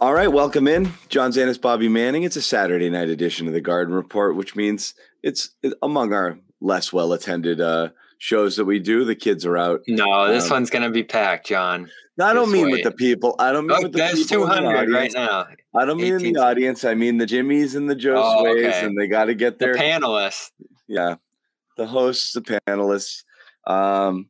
All right, welcome in. John Zannis, Bobby Manning. It's a Saturday night edition of the Garden Report, which means it's among our less well attended uh, shows that we do. The kids are out. No, this Um, one's gonna be packed, John. I don't mean with the people. I don't mean Oh, with the people. two in the right audience. now. I don't mean in the audience. I mean the Jimmies and the Joe Oh, Sways, okay. and they got to get there. The their panelists. yeah, the hosts, the panelists, um,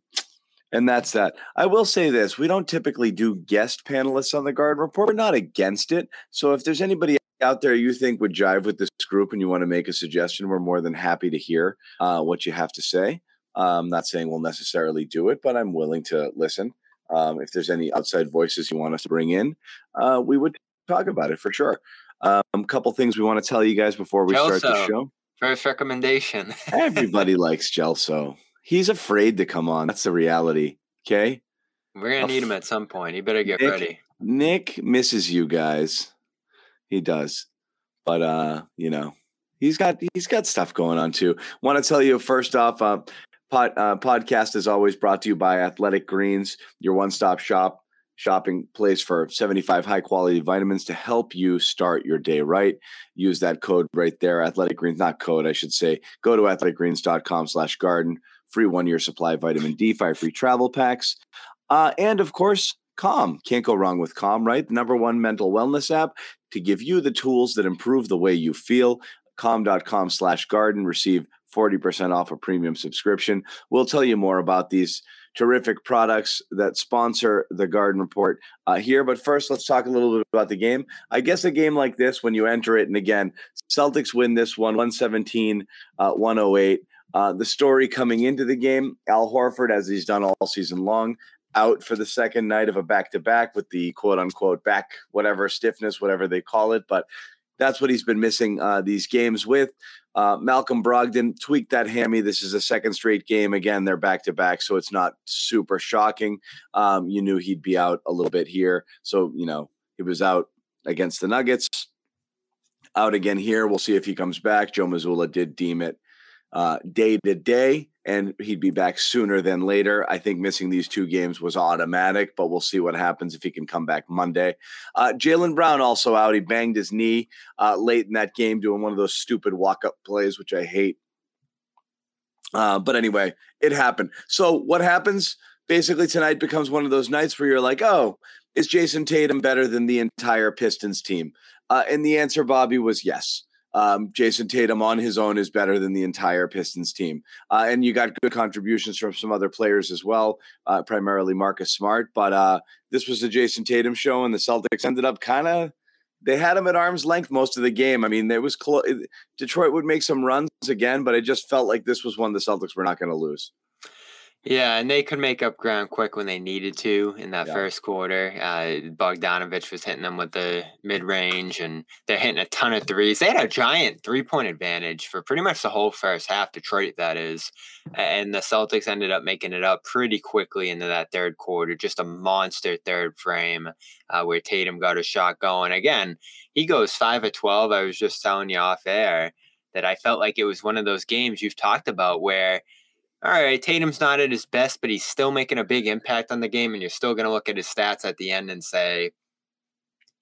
and that's that. I will say this: we don't typically do guest panelists on the Garden Report. We're not against it. So if there's anybody out there you think would jive with this group and you want to make a suggestion, we're more than happy to hear uh, what you have to say. I'm not saying we'll necessarily do it, but I'm willing to listen. Um, if there's any outside voices you want us to bring in, uh, we would talk about it for sure. Um, a couple things we want to tell you guys before we start the show. First recommendation. Everybody likes Gelso. He's afraid to come on. That's the reality. Okay. We're gonna need him at some point. He better get Nick- ready. Nick misses you guys. He does. But uh, you know, he's got he's got stuff going on too. Want to tell you first off, uh, pod, uh podcast is always brought to you by Athletic Greens, your one-stop shop shopping place for 75 high quality vitamins to help you start your day right. Use that code right there, Athletic Greens, not code, I should say. Go to athleticgreens.com slash garden, free one-year supply of vitamin D, five free travel packs. Uh, and of course, Calm. Can't go wrong with Calm, right? The number one mental wellness app to give you the tools that improve the way you feel. Calm.com slash garden. Receive 40% off a premium subscription. We'll tell you more about these terrific products that sponsor the Garden Report uh, here. But first, let's talk a little bit about the game. I guess a game like this, when you enter it, and again, Celtics win this one 117 uh, 108. Uh, the story coming into the game, Al Horford, as he's done all season long, out for the second night of a back to back with the quote unquote back, whatever stiffness, whatever they call it. But that's what he's been missing uh, these games with. Uh, Malcolm Brogdon tweaked that hammy. This is a second straight game. Again, they're back to back, so it's not super shocking. Um, you knew he'd be out a little bit here. So, you know, he was out against the Nuggets, out again here. We'll see if he comes back. Joe Mazzulla did deem it day to day, and he'd be back sooner than later. I think missing these two games was automatic, but we'll see what happens if he can come back Monday. Uh, Jaylen Brown also out. He banged his knee uh, late in that game doing one of those stupid walk up plays, which I hate. Uh, but anyway, it happened. So what happens basically tonight becomes one of those nights where you're like, oh, is Jayson Tatum better than the entire Pistons team? Uh, and the answer, Bobby, was yes. Um, Jayson Tatum on his own is better than the entire Pistons team. Uh, and you got good contributions from some other players as well, uh, primarily Marcus Smart. But uh, this was the Jayson Tatum show, and the Celtics ended up kind of. They had him at arm's length most of the game. I mean, there was clo- Detroit would make some runs again, but it just felt like this was one the Celtics were not going to lose. Yeah, and they could make up ground quick when they needed to in that Yeah. first quarter. Uh, Bogdanovich was hitting them with the mid range, and they're hitting a ton of threes. They had a giant three point advantage for pretty much the whole first half, Detroit, that is. And the Celtics ended up making it up pretty quickly into that third quarter. Just a monster third frame uh, where Tatum got a shot going. Again, he goes 5 of 12. I was just telling you off air that I felt like it was one of those games you've talked about where all right, Tatum's not at his best, but he's still making a big impact on the game, and you're still going to look at his stats at the end and say,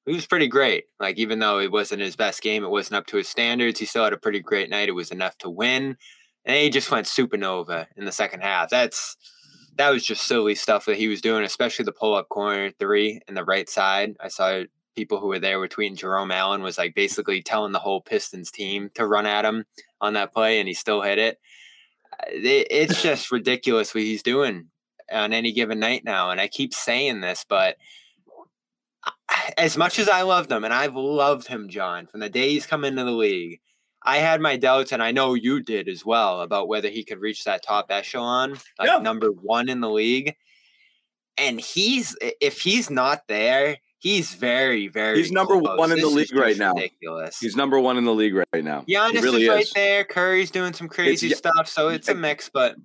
he was pretty great. Like, even though it wasn't his best game, it wasn't up to his standards, he still had a pretty great night. It was enough to win. And he just went supernova in the second half. That's that was just silly stuff that he was doing, especially the pull up corner three in the right side. I saw people who were there were tweeting Jerome Allen was like basically telling the whole Pistons team to run at him on that play, and he still hit it. Uh, it's just ridiculous what he's doing on any given night now. And I keep saying this, but as much as I loved him, and I've loved him, John, from the day he's come into the league, I had my doubts, and I know you did as well, about whether he could reach that top echelon, like Yeah. number one in the league. And he's if he's not there, he's very, very. He's number close. one in the This is league right now. Ridiculous. He's number one in the league right now. Giannis he really is right is. there. Curry's doing some crazy yeah, stuff, so it's a mix. But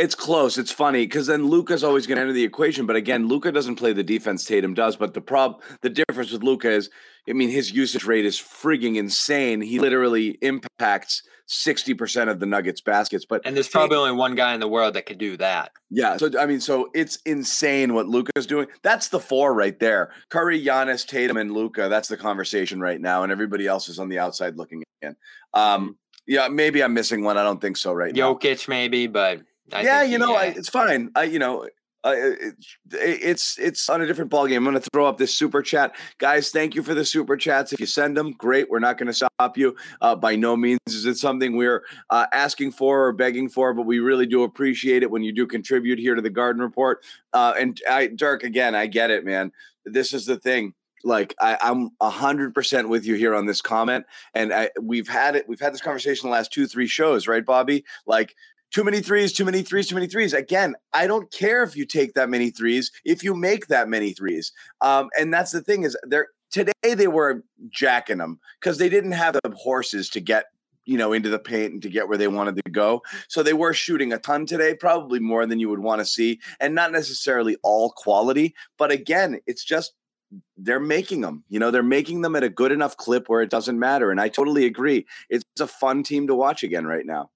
It's close. It's funny because then Luka's always going to enter the equation. But again, Luka doesn't play the defense Tatum does. But the prob, the difference with Luka is, I mean, his usage rate is frigging insane. He literally impacts sixty percent of the Nuggets baskets. But and there's probably only one guy in the world that could do that. yeah, so I mean, so it's insane what Luka's doing. That's the four right there: Curry, Giannis, Tatum, and Luka. That's the conversation right now, and everybody else is on the outside looking in. Um, yeah, maybe I'm missing one. I don't think so right now. Jokic, maybe, but I yeah, you know, I, it's fine. I, you know, uh, it, it's it's on a different ballgame. I'm going to throw up this super chat, guys. Thank you for the super chats. If you send them, great. We're not going to stop you. Uh, by no means is it something we're uh, asking for or begging for, but we really do appreciate it when you do contribute here to the Garden Report. Uh, and I, Dirk, again, I get it, man. This is the thing like I, I'm a hundred percent with you here on this comment, and I, we've had it. We've had this conversation the last two, three shows, right, Bobby? Like too many threes, too many threes, too many threes. Again, I don't care if you take that many threes, if you make that many threes. Um, and that's the thing is, they're today they were jacking them because they didn't have the horses to get you know into the paint and to get where they wanted to go so they were shooting a ton today probably more than you would want to see and not necessarily all quality but again it's just they're making them. You know, they're making them at a good enough clip where it doesn't matter. And I totally agree. It's a fun team to watch again right now.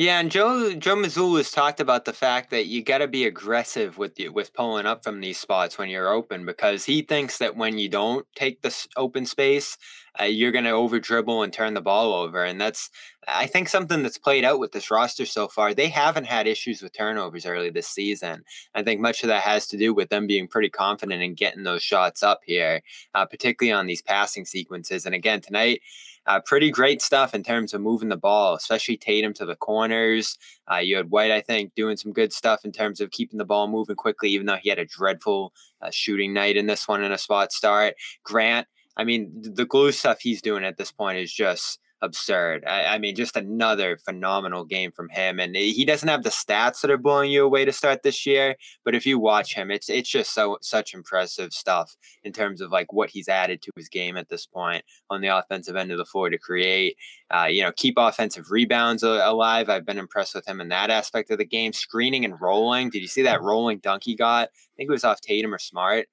Yeah, and Joe Joe has talked about the fact that you got to be aggressive with you with pulling up from these spots when you're open because he thinks that when you don't take this open space, uh, you're going to over dribble and turn the ball over, and that's I think something that's played out with this roster so far. They haven't had issues with turnovers early this season. I think much of that has to do with them being pretty confident in getting those shots up here, uh, particularly on these passing sequences. And again tonight. Uh, pretty great stuff in terms of moving the ball, especially Tatum to the corners. Uh, you had White, I think, doing some good stuff in terms of keeping the ball moving quickly, even though he had a dreadful uh, shooting night in this one in a spot start. Grant, I mean, the glue stuff he's doing at this point is just absurd. I, I mean, just another phenomenal game from him. And he doesn't have the stats that are blowing you away to start this year, but if you watch him, it's it's just so such impressive stuff in terms of like what he's added to his game at this point on the offensive end of the floor to create, uh, you know, keep offensive rebounds alive. I've been impressed with him in that aspect of the game. Screening and rolling. Did you see that rolling dunk he got? I think it was off Tatum or Smart.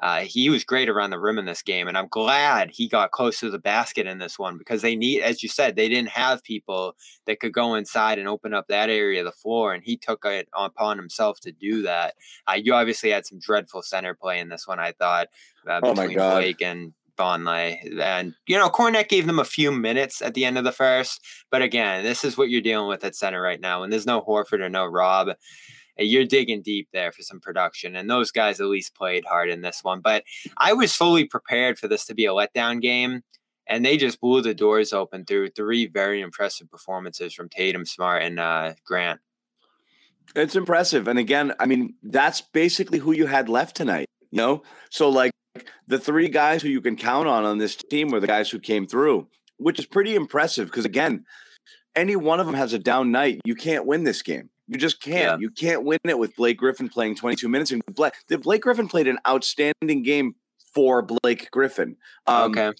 Uh, he was great around the rim in this game, and I'm glad he got close to the basket in this one because they need, as you said, they didn't have people that could go inside and open up that area of the floor, and he took it upon himself to do that. Uh, you obviously had some dreadful center play in this one, I thought, uh, Oh my between God. Blake and Vonleh. And, you know, Kornet gave them a few minutes at the end of the first. But again, this is what you're dealing with at center right now. And there's no Horford or no Rob. You're digging deep there for some production. And those guys at least played hard in this one. But I was fully prepared for this to be a letdown game. And they just blew the doors open through three very impressive performances from Tatum, Smart, and uh, Grant. It's impressive. And again, I mean, that's basically who you had left tonight, you know? So, like, the three guys who you can count on on this team were the guys who came through, which is pretty impressive because, again, any one of them has a down night. You can't win this game. You just can't. Yeah. You can't win it with Blake Griffin playing 22 minutes. And Blake, Blake Griffin played an outstanding game for Blake Griffin. Um, okay.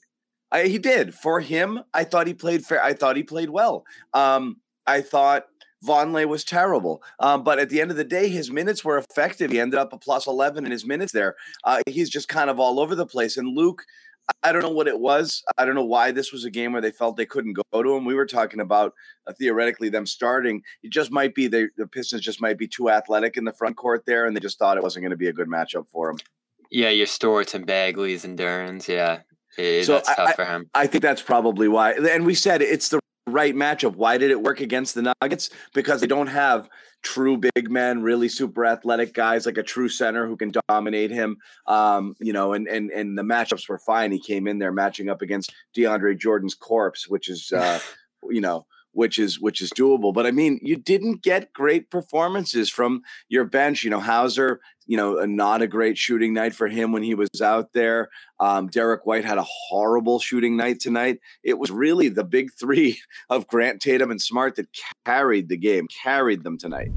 I, he did for him. I thought he played fair. I thought he played well. Um, I thought Vonleh was terrible, um, but at the end of the day, his minutes were effective. He ended up a plus eleven in his minutes there. Uh, he's just kind of all over the place. And Luke, I don't know what it was. I don't know why this was a game where they felt they couldn't go to him. We were talking about uh, theoretically them starting. It just might be they, the Pistons just might be too athletic in the front court there, and they just thought it wasn't going to be a good matchup for him. Yeah, your Stewarts and Bagleys and Durens. Yeah. Eh, So that's I- tough for him. I think that's probably why. And we said it's the right matchup. Why did it work against the Nuggets? Because they don't have true big men, really super athletic guys like a true center who can dominate him. Um, you know, and and and the matchups were fine. He came in there matching up against DeAndre Jordan's corpse, which is uh, you know, which is which is doable. But I mean, you didn't get great performances from your bench. You know, Hauser, you know, a, not a great shooting night for him when he was out there. Um, Derrick White had a horrible shooting night tonight. It was really the big three of Grant Tatum and Smart that carried the game, carried them tonight.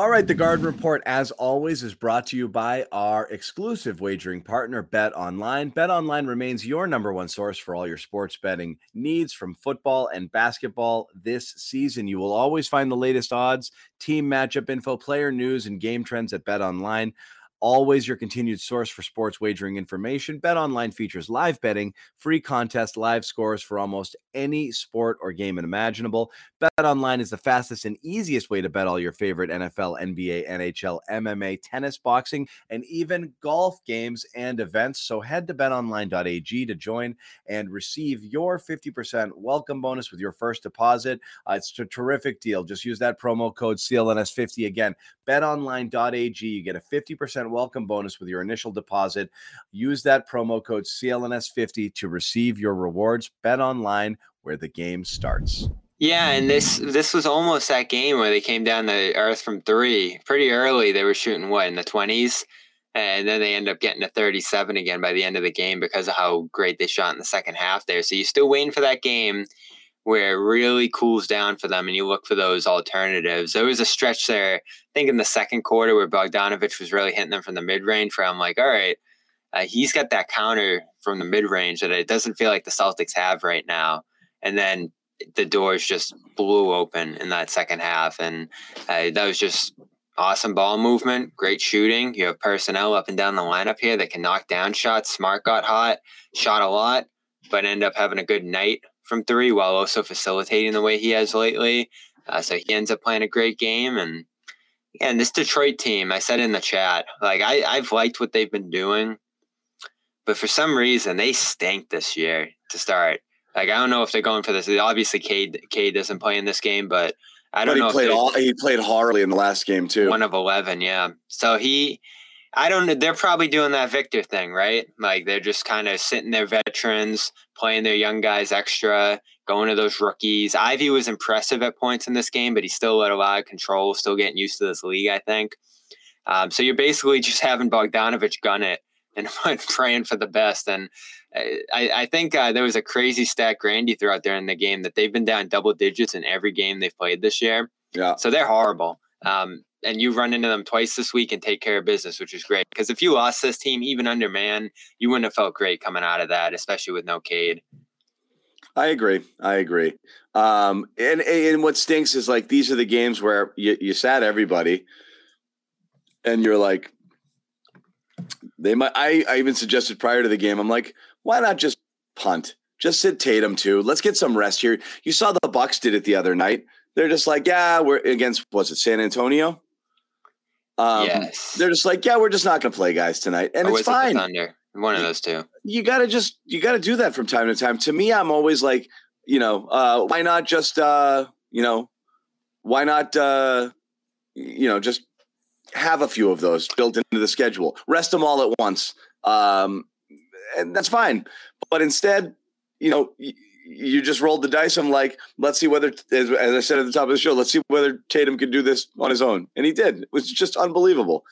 All right, the Garden Report, as always, is brought to you by our exclusive wagering partner, Bet Online. Bet Online remains your number one source for all your sports betting needs from football and basketball this season. You will always find the latest odds, team matchup info, player news, and game trends at Bet Online always your continued source for sports wagering information. Bet Online features live betting, free contest, live scores for almost any sport or game imaginable. Bet Online is the fastest and easiest way to bet all your favorite NFL, NBA, NHL, MMA, tennis, boxing, and even golf games and events. So head to betonline.ag to join and receive your 50% welcome bonus with your first deposit. Uh, it's a terrific deal. Just use that promo code CLNS50 again. betonline.ag. You get a 50% welcome bonus with your initial deposit. Use that promo code CLNS50 to receive your rewards. Bet online where the game starts. Yeah, and this this was almost that game where they came down the earth from three pretty early. They were shooting what in the twenties, and then they end up getting to thirty seven again by the end of the game because of how great they shot in the second half there. So you're still waiting for that game where it really cools down for them, and you look for those alternatives. There was a stretch there, I think in the second quarter where Bogdanovich was really hitting them from the mid range. Where I'm like, all right, uh, he's got that counter from the mid range that it doesn't feel like the Celtics have right now. And then the doors just blew open in that second half, and uh, that was just awesome ball movement, great shooting. You have personnel up and down the lineup here that can knock down shots. Smart got hot, shot a lot, but ended up having a good night from three while also facilitating the way he has lately. Uh, so he ends up playing a great game. And and this Detroit team, I said in the chat, like I, I've liked what they've been doing, but for some reason they stink this year to start. Like I don't know if they're going for this. Obviously, Cade Cade doesn't play in this game, but I don't but he know. Played all, he played horribly in the last game too. One of eleven, yeah. So he, I don't know. They're probably doing that Victor thing, right? Like they're just kind of sitting their veterans, playing their young guys extra, going to those rookies. Ivey was impressive at points in this game, but he still had a lot of control, still getting used to this league. I think. Um, so you're basically just having Bogdanovich gun it and praying for the best. And I, I think uh, there was a crazy stat Grande threw out there in the game that they've been down double digits in every game they've played this year. Yeah. So they're horrible. Um, and you run into them twice this week and take care of business, which is great. Because if you lost this team, even under man, you wouldn't have felt great coming out of that, especially with no Cade. I agree. I agree. Um, and and what stinks is like these are the games where you, you sat everybody, and you're like, they might. I, I even suggested prior to the game. I'm like, why not just punt? Just sit Tatum too. Let's get some rest here. You saw the Bucks did it the other night. They're just like, yeah, we're against was it San Antonio? Um, yes. They're just like, yeah, we're just not going to play guys tonight, and or it's it fine. Thunder? One of those two. You got to just you got to do that from time to time. To me, I'm always like, you know, uh, why not just, uh, you know, why not, uh, you know, just have a few of those built into the schedule. Rest them all at once, um, and that's fine. But instead, you know, you just rolled the dice. I'm like, let's see whether, as, as I said at the top of the show, let's see whether Tatum could do this on his own, and he did. It was just unbelievable.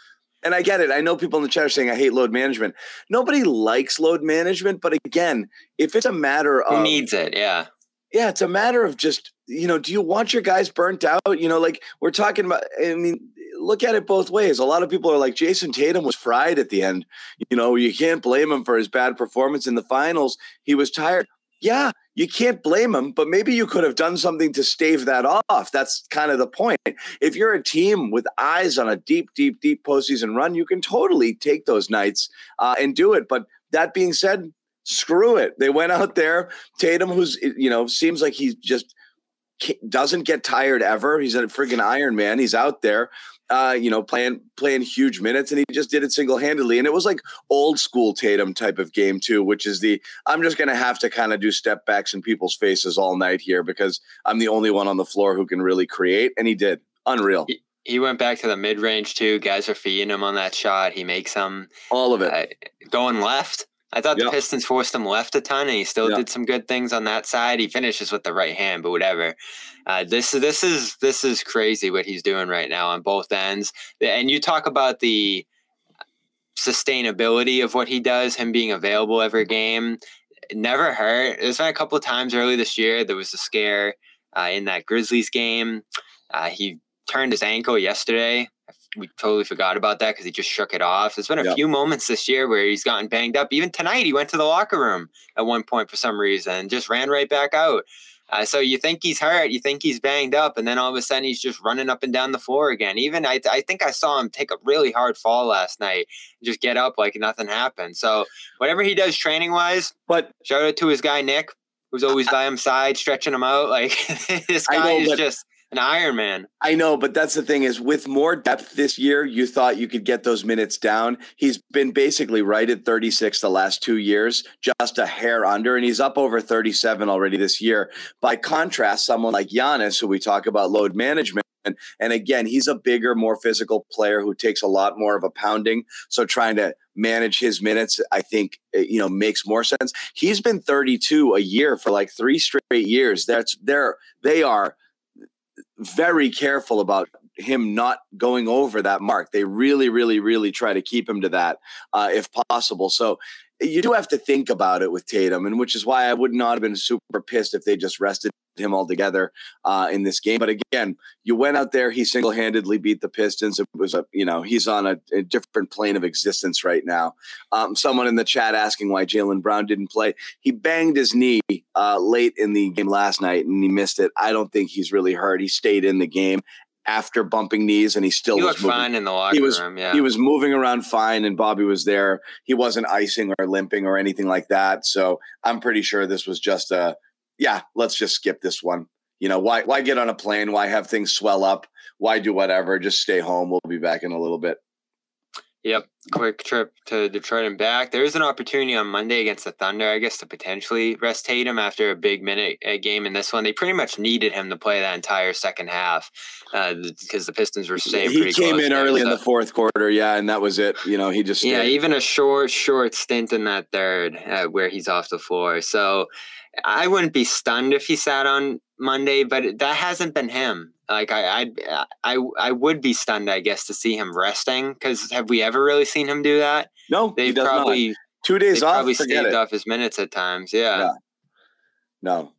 And I get it. I know people in the chat are saying I hate load management. Nobody likes load management, but again, if it's a matter of Who of needs it? Yeah. yeah, it's a matter of just, you know, do you want your guys burnt out? You know, like we're talking about, I mean, look at it both ways. A lot of people are like, Jayson Tatum was fried at the end. You know, you can't blame him for his bad performance in the finals. He was tired. Yeah, you can't blame him, but maybe you could have done something to stave that off. That's kind of the point. If you're a team with eyes on a deep, deep, deep postseason run, you can totally take those nights uh, and do it. But that being said, screw it. They went out there. Tatum, who's you know seems like he's just doesn't get tired ever. He's a freaking Iron Man. He's out there, uh, you know, playing playing huge minutes, and he just did it single handedly. And it was like old school Tatum type of game too, which is the I'm just gonna have to kind of do step backs in people's faces all night here because I'm the only one on the floor who can really create, and he did. Unreal. He, he went back to the mid range too. Guys are feeding him on that shot. He makes them all of it uh, going left. I thought Yep. the Pistons forced him left a ton, and he still Yeah. did some good things on that side. He finishes with the right hand, but whatever. Uh, this this is this is crazy what he's doing right now on both ends. And you talk about the sustainability of what he does, him being available every game. It never hurt. There's been a couple of times early this year there was a scare uh, in that Grizzlies game. Uh, he turned his ankle yesterday. We totally forgot about that because he just shook it off. There's been a Yep. few moments this year where he's gotten banged up. Even tonight, he went to the locker room at one point for some reason just ran right back out. Uh, so you think he's hurt, you think he's banged up, and then all of a sudden he's just running up and down the floor again. Even I, I think I saw him take a really hard fall last night, and just get up like nothing happened. So whatever he does training wise, But shout out to his guy Nick, who's always by his side, stretching him out. Like this guy know, is just an Iron Man. I know, but that's the thing is with more depth this year, you thought you could get those minutes down. He's been basically right at 36 the last two years, just a hair under, and he's up over 37 already this year. By contrast, someone like Giannis, who we talk about load management, and again, he's a bigger, more physical player who takes a lot more of a pounding. So trying to manage his minutes, I think, eh, you know, makes more sense. He's been 32 a year for like three straight years. That's they're they are very careful about him not going over that mark. They really, really, really try to keep him to that uh, if possible. So you do have to think about it with Tatum, and which is why I would not have been super pissed if they just rested him altogether uh, in this game. But again, you went out there, he single handedly beat the Pistons. It was a, you know, he's on a, a different plane of existence right now. Um, someone in the chat asking why Jaylen Brown didn't play. He banged his knee uh, late in the game last night and he missed it. I don't think he's really hurt. He stayed in the game after bumping knees and he still He was fine in the locker was- room. Yeah. He was moving around fine, and Bobby was there. He wasn't icing or limping or anything like that. So I'm pretty sure this was just a, yeah, let's just skip this one. You know, why why get on a plane? Why have things swell up? Why do whatever? Just stay home. We'll be back in a little bit. Yep. Quick trip to Detroit and back. There is an opportunity on Monday against the Thunder, I guess, to potentially rest Tatum after a big minute uh, game in this one. They pretty much needed him to play that entire second half uh, because the Pistons were staying he pretty came in there, early in the fourth quarter, yeah, and that was it. You know, he just Yeah, stayed. even a short, short stint in that third uh, where he's off the floor. So I wouldn't be stunned if he sat on Monday, but that hasn't been him. Like I, I, I, I would be stunned, I guess, to see him resting. Because have we ever really seen him do that? no, They've does not. probably, two days off. probably staved it. off his minutes at times. Yeah. Yeah. No.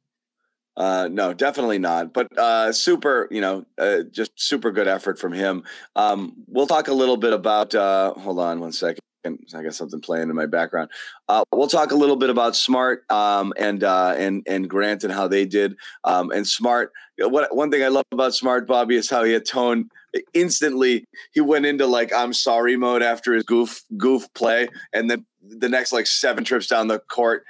Uh, no, definitely not. But uh, super, you know, uh, just super good effort from him. Um, we'll talk a little bit about. Uh, hold on one second. I got something playing in my background. Uh, we'll talk a little bit about Smart um, and uh, and and Grant and how they did. Um, and Smart. What one thing I love about Smart Bobby is how he atoned instantly. He went into like I'm sorry mode after his goof goof play, and then the next like seven trips down the court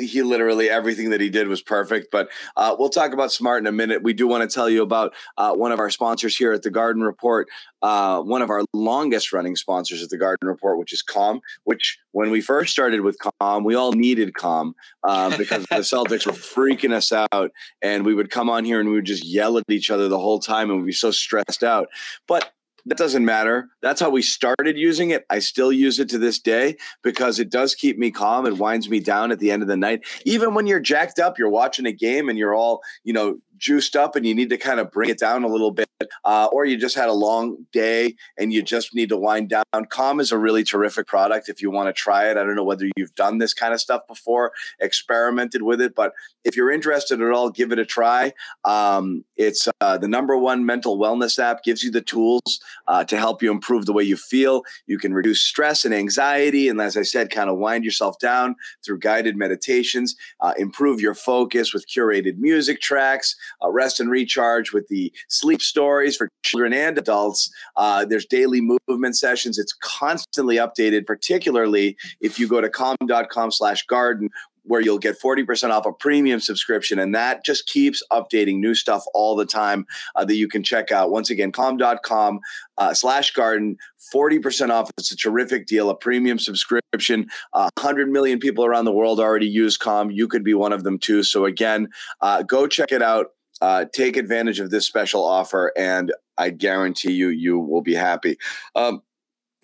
he literally everything that he did was perfect. But uh, we'll talk about Smart in a minute. We do want to tell you about uh, one of our sponsors here at the Garden Report, uh, one of our longest running sponsors at the Garden Report, which is Calm. Which when we first started with Calm, we all needed Calm uh, because the Celtics were freaking us out, and we would come on here and we would just yell at each other the whole time, and we'd be so stressed out. But that doesn't matter. That's how we started using it. I still use it to this day because it does keep me calm. It winds me down at the end of the night. Even when you're jacked up, you're watching a game and you're all, you know, juiced up and you need to kind of bring it down a little bit, uh, or you just had a long day and you just need to wind down. Calm is a really terrific product if you want to try it. I don't know whether you've done this kind of stuff before, experimented with it, but if you're interested at all, give it a try. Um, it's uh, the number one mental wellness app, gives you the tools uh, to help you improve the way you feel. You can reduce stress and anxiety. And as I said, kind of wind yourself down through guided meditations, uh, improve your focus with curated music tracks, uh, rest and recharge with the sleep stories for children and adults. Uh, there's daily movement sessions. It's constantly updated, particularly if you go to calm.com slash garden where you'll get 40% off a premium subscription. And that just keeps updating new stuff all the time uh, that you can check out. Once again, calm.com uh, slash garden, 40% off. It's a terrific deal, a premium subscription. Uh, 100 million people around the world already use Calm. You could be one of them too. So again, uh, go check it out. Uh, take advantage of this special offer, and I guarantee you, you will be happy. Um,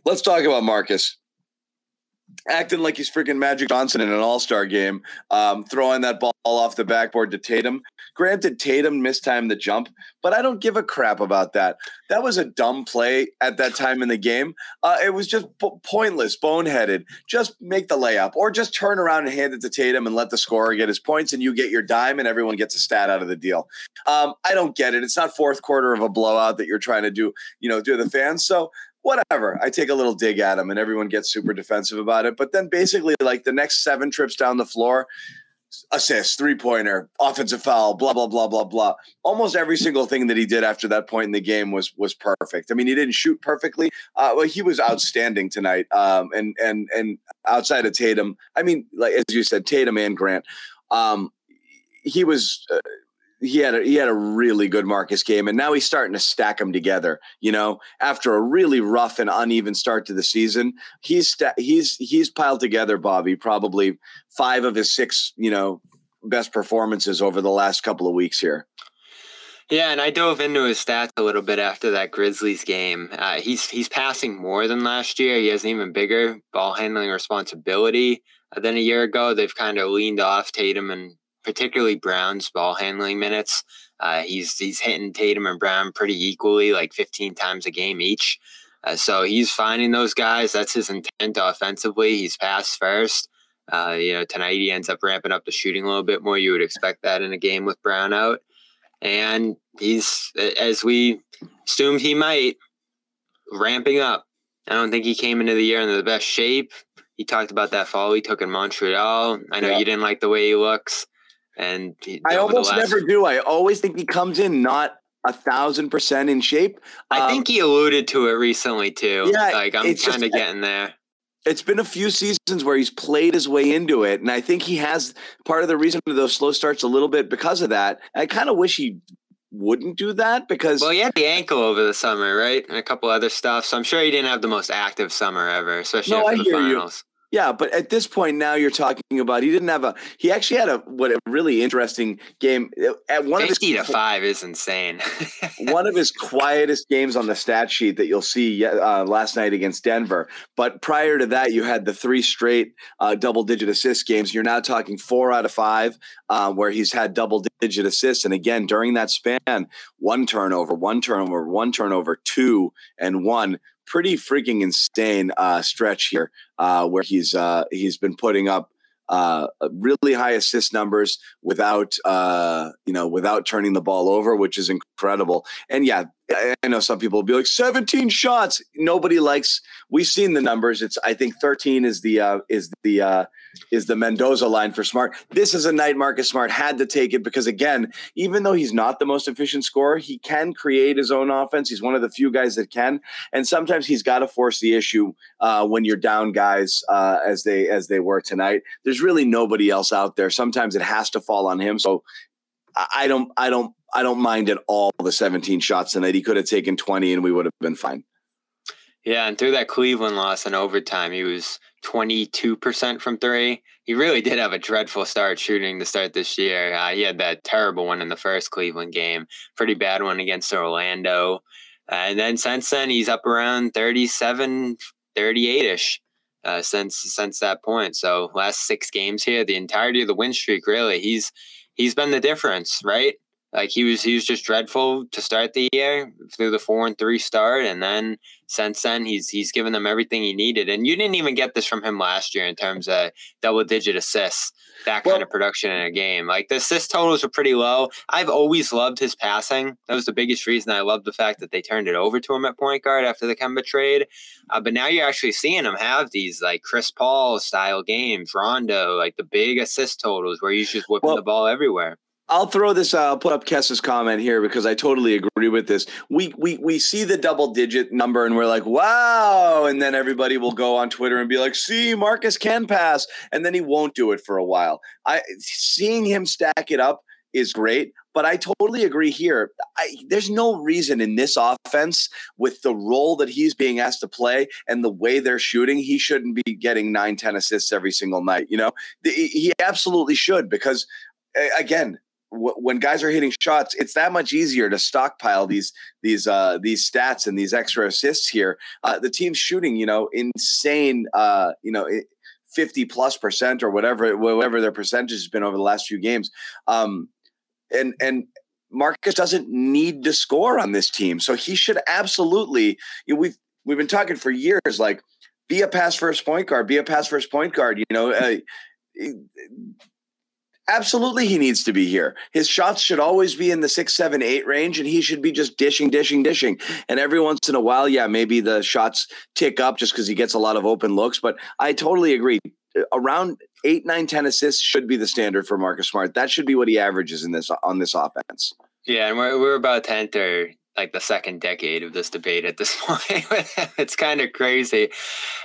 let's talk about Marcus acting like he's freaking Magic Johnson in an All Star game, um, throwing that ball off the backboard to Tatum. Granted, Tatum mistimed the jump, but I don't give a crap about that. That was a dumb play at that time in the game. Uh, it was just p- pointless, boneheaded. Just make the layup, or just turn around and hand it to Tatum and let the scorer get his points, and you get your dime, and everyone gets a stat out of the deal. Um, I don't get it. It's not fourth quarter of a blowout that you're trying to do, you know, do the fans. So whatever. I take a little dig at him and everyone gets super defensive about it. But then basically, like the next seven trips down the floor, assist, three pointer, offensive foul, blah, blah, blah, blah, blah. Almost every single thing that he did after that point in the game was was perfect. I mean, he didn't shoot perfectly. Uh, well, he was outstanding tonight. Um, and and and outside of Tatum, I mean, like as you said, Tatum and Grant. Um, he was uh, he had a, he had a really good Marcus game, and now he's starting to stack them together. You know, after a really rough and uneven start to the season, he's sta- he's he's piled together, Bobby, probably five of his six, you know, best performances over the last couple of weeks here. Yeah, and I dove into his stats a little bit after that Grizzlies game. Uh, he's he's passing more than last year. He has an even bigger ball handling responsibility uh, than a year ago. They've kind of leaned off Tatum and particularly Brown's ball handling minutes. Uh, he's he's hitting Tatum and Brown pretty equally, like 15 times a game each. Uh, so he's finding those guys. That's his intent offensively. He's passed first. Uh, you know, tonight he ends up ramping up the shooting a little bit more. You would expect that in a game with Brown out, and he's as we assumed he might ramping up. I don't think he came into the year in the best shape. He talked about that fall he took in Montreal. I know yeah. you didn't like the way he looks. And he, I almost last... never do. I always think he comes in not a thousand percent in shape. I um, think he alluded to it recently too. Yeah, like I'm kind of getting there. It's been a few seasons where he's played his way into it, and I think he has part of the reason for those slow starts a little bit because of that. I kind of wish he wouldn't do that because well, he had the ankle over the summer, right, and a couple other stuff. So I'm sure he didn't have the most active summer ever, especially no, after I the finals. You. Yeah, but at this point now you're talking about he didn't have a he actually had a what a really interesting game at one 50 of his, to 5 is insane. one of his quietest games on the stat sheet that you'll see uh, last night against Denver. But prior to that you had the three straight uh, double digit assist games. You're now talking 4 out of 5 uh, where he's had double digit assists and again during that span one turnover, one turnover, one turnover, two and one pretty freaking insane uh, stretch here uh, where he's uh, he's been putting up uh, really high assist numbers without uh, you know without turning the ball over, which is incredible. And yeah, I know some people will be like 17 shots. Nobody likes. We've seen the numbers. It's I think 13 is the uh, is the uh, is the Mendoza line for Smart. This is a night Marcus Smart had to take it because again, even though he's not the most efficient scorer, he can create his own offense. He's one of the few guys that can, and sometimes he's got to force the issue uh, when you're down guys uh, as they as they were tonight. There's really nobody else out there. Sometimes it has to fall on him. So I don't I don't I don't mind at all the 17 shots tonight. He could have taken 20 and we would have been fine. Yeah, and through that Cleveland loss in overtime, he was 22% from three. He really did have a dreadful start shooting to start this year. Uh, he had that terrible one in the first Cleveland game, pretty bad one against Orlando. Uh, and then since then, he's up around 37, 38 ish. Uh, since since that point, so last six games here, the entirety of the win streak, really, he's he's been the difference, right? Like he was he was just dreadful to start the year through the four and three start, and then since then he's he's given them everything he needed. And you didn't even get this from him last year in terms of double digit assists, that well, kind of production in a game. Like the assist totals are pretty low. I've always loved his passing. That was the biggest reason I loved the fact that they turned it over to him at point guard after the Kemba trade. Uh, but now you're actually seeing him have these like Chris Paul style games, Rondo, like the big assist totals where he's just whipping well, the ball everywhere I'll throw this. Uh, I'll put up Kess's comment here because I totally agree with this. We we we see the double digit number and we're like, wow, and then everybody will go on Twitter and be like, see, Marcus can pass, and then he won't do it for a while. I seeing him stack it up is great, but I totally agree here. I, there's no reason in this offense with the role that he's being asked to play and the way they're shooting, he shouldn't be getting nine, 10 assists every single night. You know, the, he absolutely should because again, when guys are hitting shots, it's that much easier to stockpile these these uh, these stats and these extra assists here. Uh, the team's shooting, you know, insane, uh, you know, fifty plus percent or whatever whatever their percentage has been over the last few games. Um, and and Marcus doesn't need to score on this team, so he should absolutely. You know, we've we've been talking for years, like be a pass first point guard, be a pass first point guard. You know, uh, Absolutely, he needs to be here. His shots should always be in the six, seven, eight range, and he should be just dishing, dishing, dishing. And every once in a while, yeah, maybe the shots tick up just because he gets a lot of open looks. But I totally agree. Around eight, nine, ten assists should be the standard for Marcus Smart. That should be what he averages in this on this offense. Yeah, and we're we're about to enter like the second decade of this debate at this point. it's kind of crazy.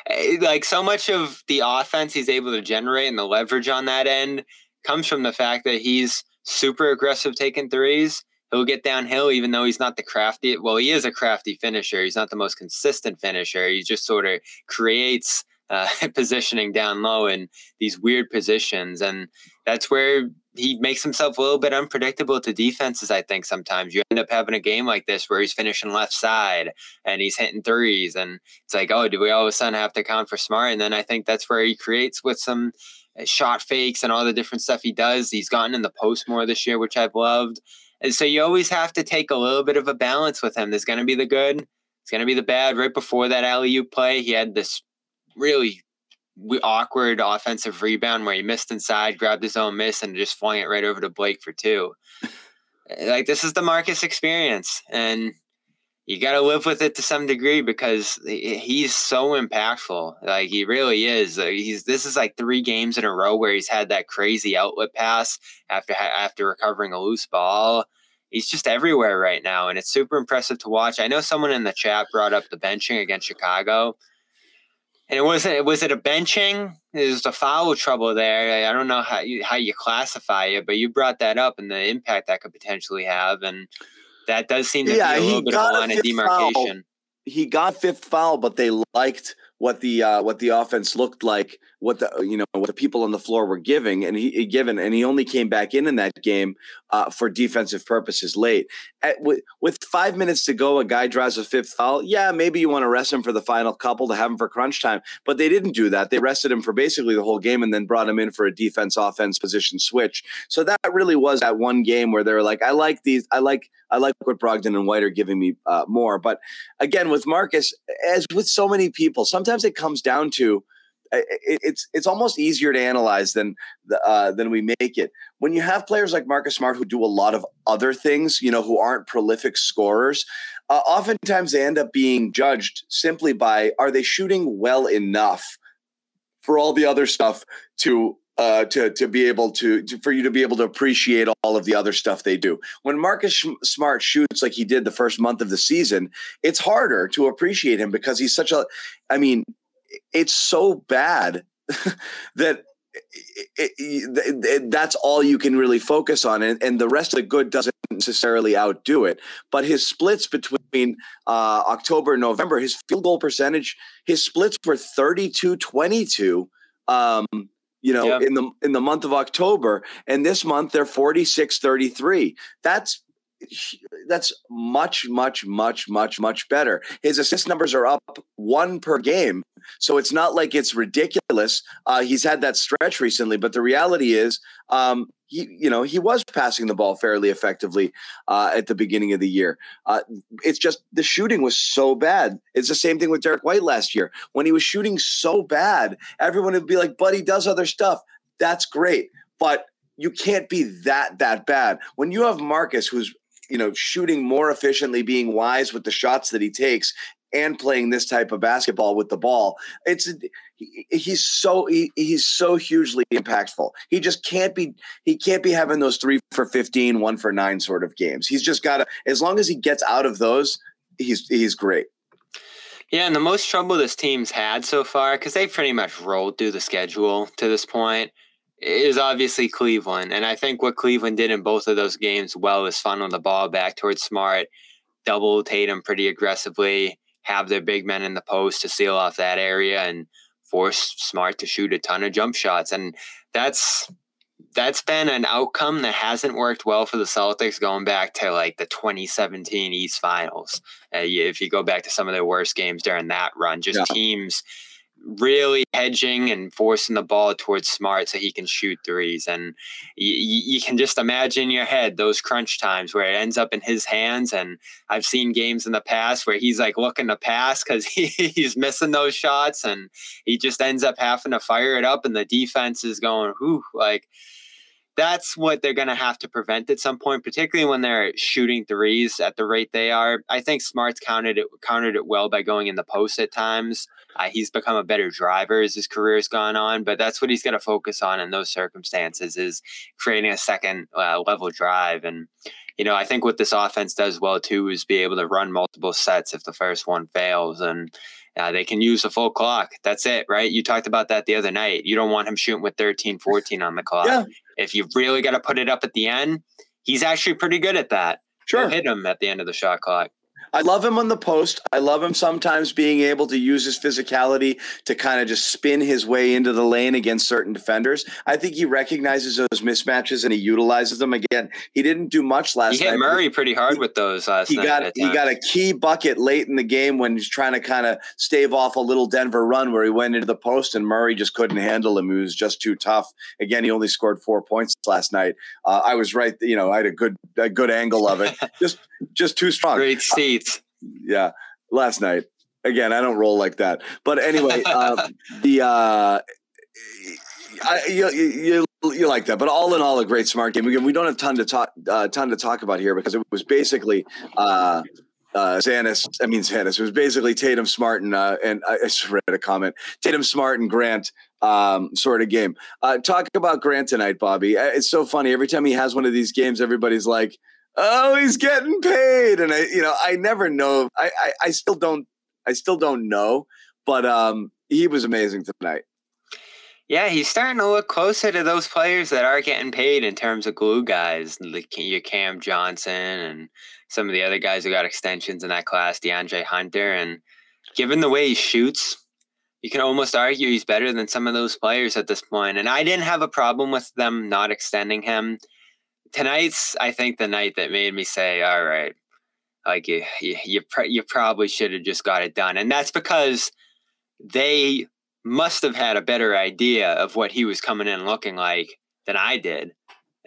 Eh, like so much of the offense he's able to generate and the leverage on that end comes from the fact that he's super aggressive taking threes. He'll get downhill, even though he's not the crafty. Well, he is a crafty finisher. He's not the most consistent finisher. He just sort of creates uh, positioning down low in these weird positions, and that's where he makes himself a little bit unpredictable to defenses. I think sometimes you end up having a game like this where he's finishing left side and he's hitting threes, and it's like, oh, do we all of a sudden have to count for Smart? And then I think that's where he creates with some Uh, shot fakes and all the different stuff he does. He's gotten in the post more this year, which I've loved. And so you always have to take a little bit of a balance with him. There's going to be the good, it's going to be the bad. Right before that alley oop play, he had this really awkward offensive rebound where he missed inside, grabbed his own miss, and just flung it right over to Blake for two. like this is the Marcus experience, and you got to live with it to some degree because he's so impactful. Like he really is. He's this is like three games in a row where he's had that crazy outlet pass after after recovering a loose ball. He's just everywhere right now, and it's super impressive to watch. I know someone in the chat brought up the benching against Chicago, and it wasn't. Was it a benching? There's a foul trouble there. I don't know how you how you classify it, but you brought that up and the impact that could potentially have, and that does seem to yeah, be a little bit of a line of demarcation. Foul. He got fifth foul, but they liked what the uh, what the offense looked like, what the you know what the people on the floor were giving, and he, given, and he only came back in in that game uh, for defensive purposes late. At, with, with five minutes to go, a guy draws a fifth foul. Yeah, maybe you want to rest him for the final couple to have him for crunch time, but they didn't do that. They rested him for basically the whole game, and then brought him in for a defense offense position switch. So that really was that one game where they were like, I like these, I like I like what Brogdon and White are giving me uh, more. But again, with Marcus, as with so many people, sometimes it comes down to it, it's it's almost easier to analyze than uh, than we make it. When you have players like Marcus Smart who do a lot of other things, you know, who aren't prolific scorers, uh, oftentimes they end up being judged simply by are they shooting well enough for all the other stuff to uh, to to be able to, to, for you to be able to appreciate all of the other stuff they do. When Marcus Smart shoots like he did the first month of the season, it's harder to appreciate him because he's such a. I mean, it's so bad that. It, it, it, that's all you can really focus on, and, and the rest of the good doesn't necessarily outdo it. But his splits between uh, October and November, his field goal percentage, his splits were 32 22. Um, you know, in the in the month of October. And this month they're 46 33. That's that's much, much, much, much, much better. His assist numbers are up one per game. So it's not like it's ridiculous. Uh, he's had that stretch recently, but the reality is um, he, you know, he was passing the ball fairly effectively uh, at the beginning of the year. Uh, it's just the shooting was so bad. It's the same thing with Derrick White last year. When he was shooting so bad, everyone would be like, "But he does other stuff." That's great, but you can't be that that bad when you have Marcus, who's you know shooting more efficiently, being wise with the shots that he takes, and playing this type of basketball with the ball. It's he, he's so he, he's so hugely impactful. He just can't be he can't be having those three for 15, one for nine sort of games. He's just got to as long as he gets out of those, he's he's great. Yeah, and the most trouble this team's had so far, because they've pretty much rolled through the schedule to this point, is obviously Cleveland. And I think what Cleveland did in both of those games well is funnel the ball back towards Smart, double Tatum pretty aggressively, have their big men in the post to seal off that area and force Smart to shoot a ton of jump shots. And that's that's been an outcome that hasn't worked well for the Celtics going back to like the 2017 East Finals. Uh, if you go back to some of their worst games during that run, just yeah. teams really hedging and forcing the ball towards Smart so he can shoot threes. And you, you can just imagine in your head those crunch times where it ends up in his hands. And I've seen games in the past where he's like looking to pass because he, he's missing those shots and he just ends up having to fire it up and the defense is going, whew, like – that's what they're going to have to prevent at some point, particularly when they're shooting threes at the rate they are. I think Smart's countered it countered it well by going in the post at times. Uh, he's become a better driver as his career has gone on, but that's what he's going to focus on in those circumstances is creating a second uh, level drive. And you know, I think what this offense does well too is be able to run multiple sets if the first one fails and. Uh, they can use a full clock. That's it, right? You talked about that the other night. You don't want him shooting with 13, 14 on the clock. Yeah. If you really got to put it up at the end, he's actually pretty good at that. Sure. He'll hit him at the end of the shot clock. I love him on the post. I love him sometimes being able to use his physicality to kind of just spin his way into the lane against certain defenders. I think he recognizes those mismatches and he utilizes them. Again, he didn't do much last he hit night. Murray pretty hard with those last he night. Got, he got a key bucket late in the game when he's trying to kind of stave off a little Denver run where he went into the post and Murray just couldn't handle him. He was just too tough. Again, he only scored four points last night. Uh, I was right. You know, I had a good a good angle of it. just just too strong. Great seats yeah, last night. Again, I don't roll like that. But anyway, uh, the uh, I, you, you you like that, but all in all, a great smart game. Again, we don't have ton to talk uh, ton to talk about here because it was basically uh, uh, Zannis. I mean Zannis. It was basically Tatum Smart and uh, and I just read a comment. Tatum Smart and Grant um, sort of game. Uh, talk about Grant tonight, Bobby. Uh, it's so funny. Every time he has one of these games, everybody's like, oh, he's getting paid. And I, you know, I never know. I, I, I still don't, I still don't know, but um, he was amazing tonight. Yeah, he's starting to look closer to those players that are getting paid in terms of glue guys, like your Cam Johnson and some of the other guys who got extensions in that class, DeAndre Hunter. And given the way he shoots, you can almost argue he's better than some of those players at this point. And I didn't have a problem with them not extending him tonight's I think the night that made me say, all right, like you you you, pr- you probably should have just got it done, and that's because they must have had a better idea of what he was coming in looking like than I did.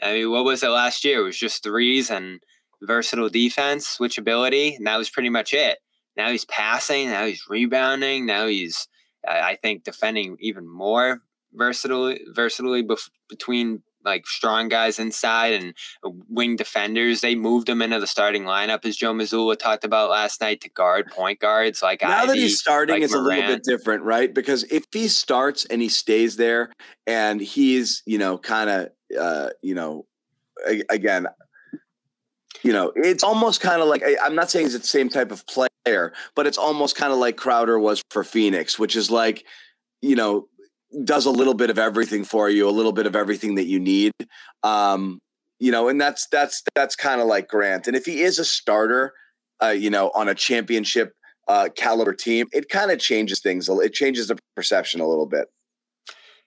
I mean, what was it last year? It was just threes and versatile defense, switchability, and that was pretty much it. Now he's passing, now he's rebounding, now he's I think defending even more versatility, versatility bef- between like strong guys inside and uh, wing defenders. They moved him into the starting lineup, as Joe Mazzulla talked about last night, to guard point guards. Like now Ivey, that he's starting, like a little bit different, right? Because if he starts and he stays there, and he's you know kind of uh, you know again. You know, it's almost kind of like I'm not saying he's the same type of player, but it's almost kind of like Crowder was for Phoenix, which is like, you know, does a little bit of everything for you, a little bit of everything that you need. Um, you know, and that's that's that's kind of like Grant. And if he is a starter, uh, you know, on a championship uh, caliber team, it kind of changes things. It changes the perception a little bit.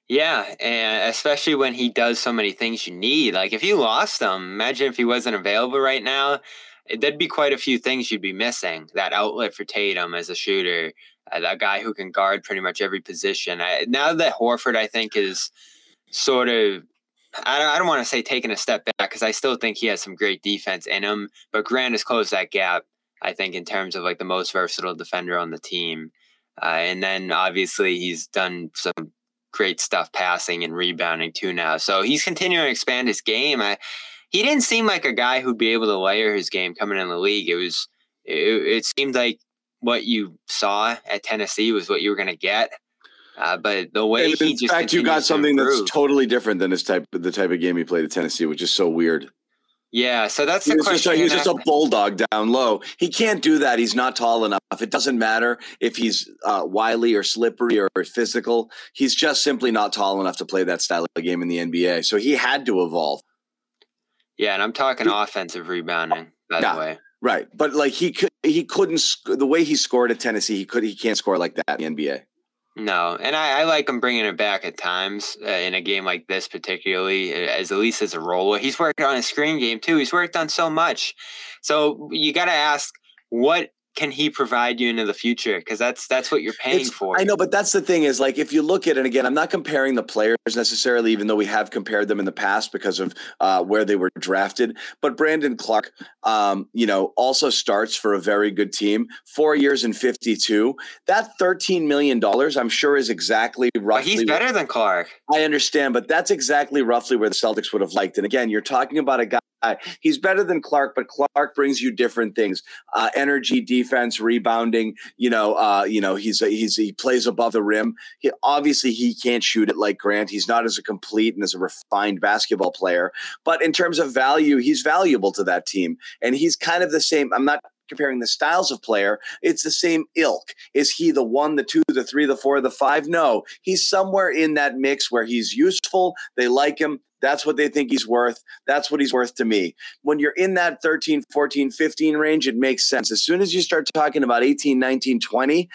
Yeah, and especially when he does so many things you need. Like if you lost him, imagine if he wasn't available right now. There'd be quite a few things you'd be missing. That outlet for Tatum as a shooter, a guy who can guard pretty much every position. I, now that Horford, I think, is sort of, I don't, I don't want to say taking a step back because I still think he has some great defense in him, but Grant has closed that gap, I think, in terms of like the most versatile defender on the team. Uh, and then obviously he's done some great stuff passing and rebounding too now. So he's continuing to expand his game. I, he didn't seem like a guy who'd be able to layer his game coming in the league. It was, it, it seemed like what you saw at Tennessee was what you were going to get. Uh, but the way And he in just fact, you got continues to something that's totally different than his type, the type of game he played at Tennessee, which is so weird. yeah. So that's He the just, question. a- he was just a bulldog down low. He can't do that. He's not tall enough. It doesn't matter if he's uh, wily or slippery or physical. He's just simply not tall enough to play that style of game in the NBA. So he had to evolve. yeah, and I'm talking offensive rebounding. By Yeah. the way, Right. But like he could, he couldn't, sc- the way he scored at Tennessee, he could, he can't score like that in the NBA. no, and I, I like him bringing it back at times uh, in a game like this, particularly as at least as a roller. He's worked on a screen game too. He's worked on so much. So you got to ask, what can he provide you into the future? Because that's that's what you're paying It's- for. I know, but that's the thing is like if you look at it again, I'm not comparing the players necessarily, even though we have compared them in the past because of uh, where they were drafted. But Brandon Clarke, um, you know, also starts for a very good team. Four years and 52. That 13 million dollars, I'm sure, is exactly But roughly. he's better than Clarke. I understand, but that's exactly roughly where the Celtics would have liked. And again, you're talking about a guy. He's better than Clarke, but Clarke brings you different things: uh, energy, defense, rebounding. You know, uh, you know, he's he's he plays above the rim. He, obviously, he can't shoot it like Grant. He's not as a complete and as a refined basketball player. But in terms of value, he's valuable to that team, and he's kind of the same. I'm not comparing the styles of player. It's the same ilk. Is he the one, the two, the three, the four, the five? No, he's somewhere in that mix where he's useful. They like him. That's what they think he's worth. That's what he's worth to me. When you're in that 13, 14, 15 range, it makes sense. As soon as you start talking about 18, 19, 20,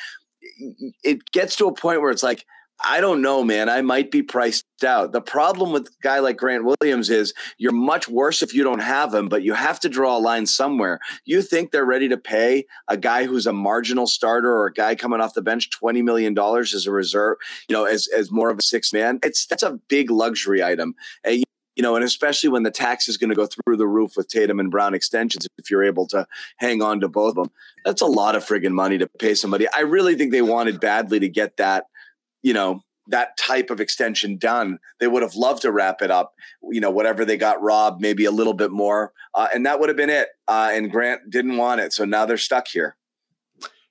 it gets to a point where it's like, I don't know, man. I might be priced out. The problem with a guy like Grant Williams is you're much worse if you don't have him, but you have to draw a line somewhere. You think they're ready to pay a guy who's a marginal starter or a guy coming off the bench $20 million as a reserve, you know, as, as more of a six man? It's that's a big luxury item. And, you know, and especially when the tax is going to go through the roof with Tatum and Brown extensions, if you're able to hang on to both of them, that's a lot of friggin' money to pay somebody. I really think they wanted badly to get that, you know, that type of extension done. They would have loved to wrap it up, you know, whatever they got robbed, maybe a little bit more. Uh, and that would have been it. Uh, and Grant didn't want it. So now they're stuck here.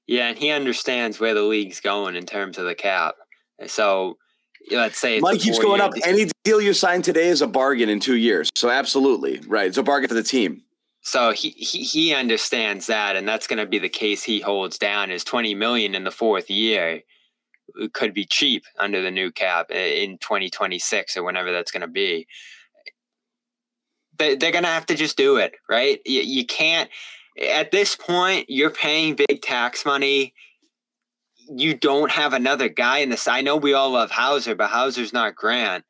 Yeah, and he understands where the league's going in terms of the cap. So let's say it's Money keeps going up. deal. Any deal you sign today is a bargain in two years. So absolutely. Right. It's a bargain for the team. So he, he he understands that, and that's going to be the case he holds down. Is twenty million in the fourth year could be cheap under the new cap in twenty twenty six or whenever that's going to be. They, they're going to have to just do it, right? You, you can't. At this point, you're paying big tax money. You don't have another guy in this. I know we all love Hauser, but Hauser's not Grant.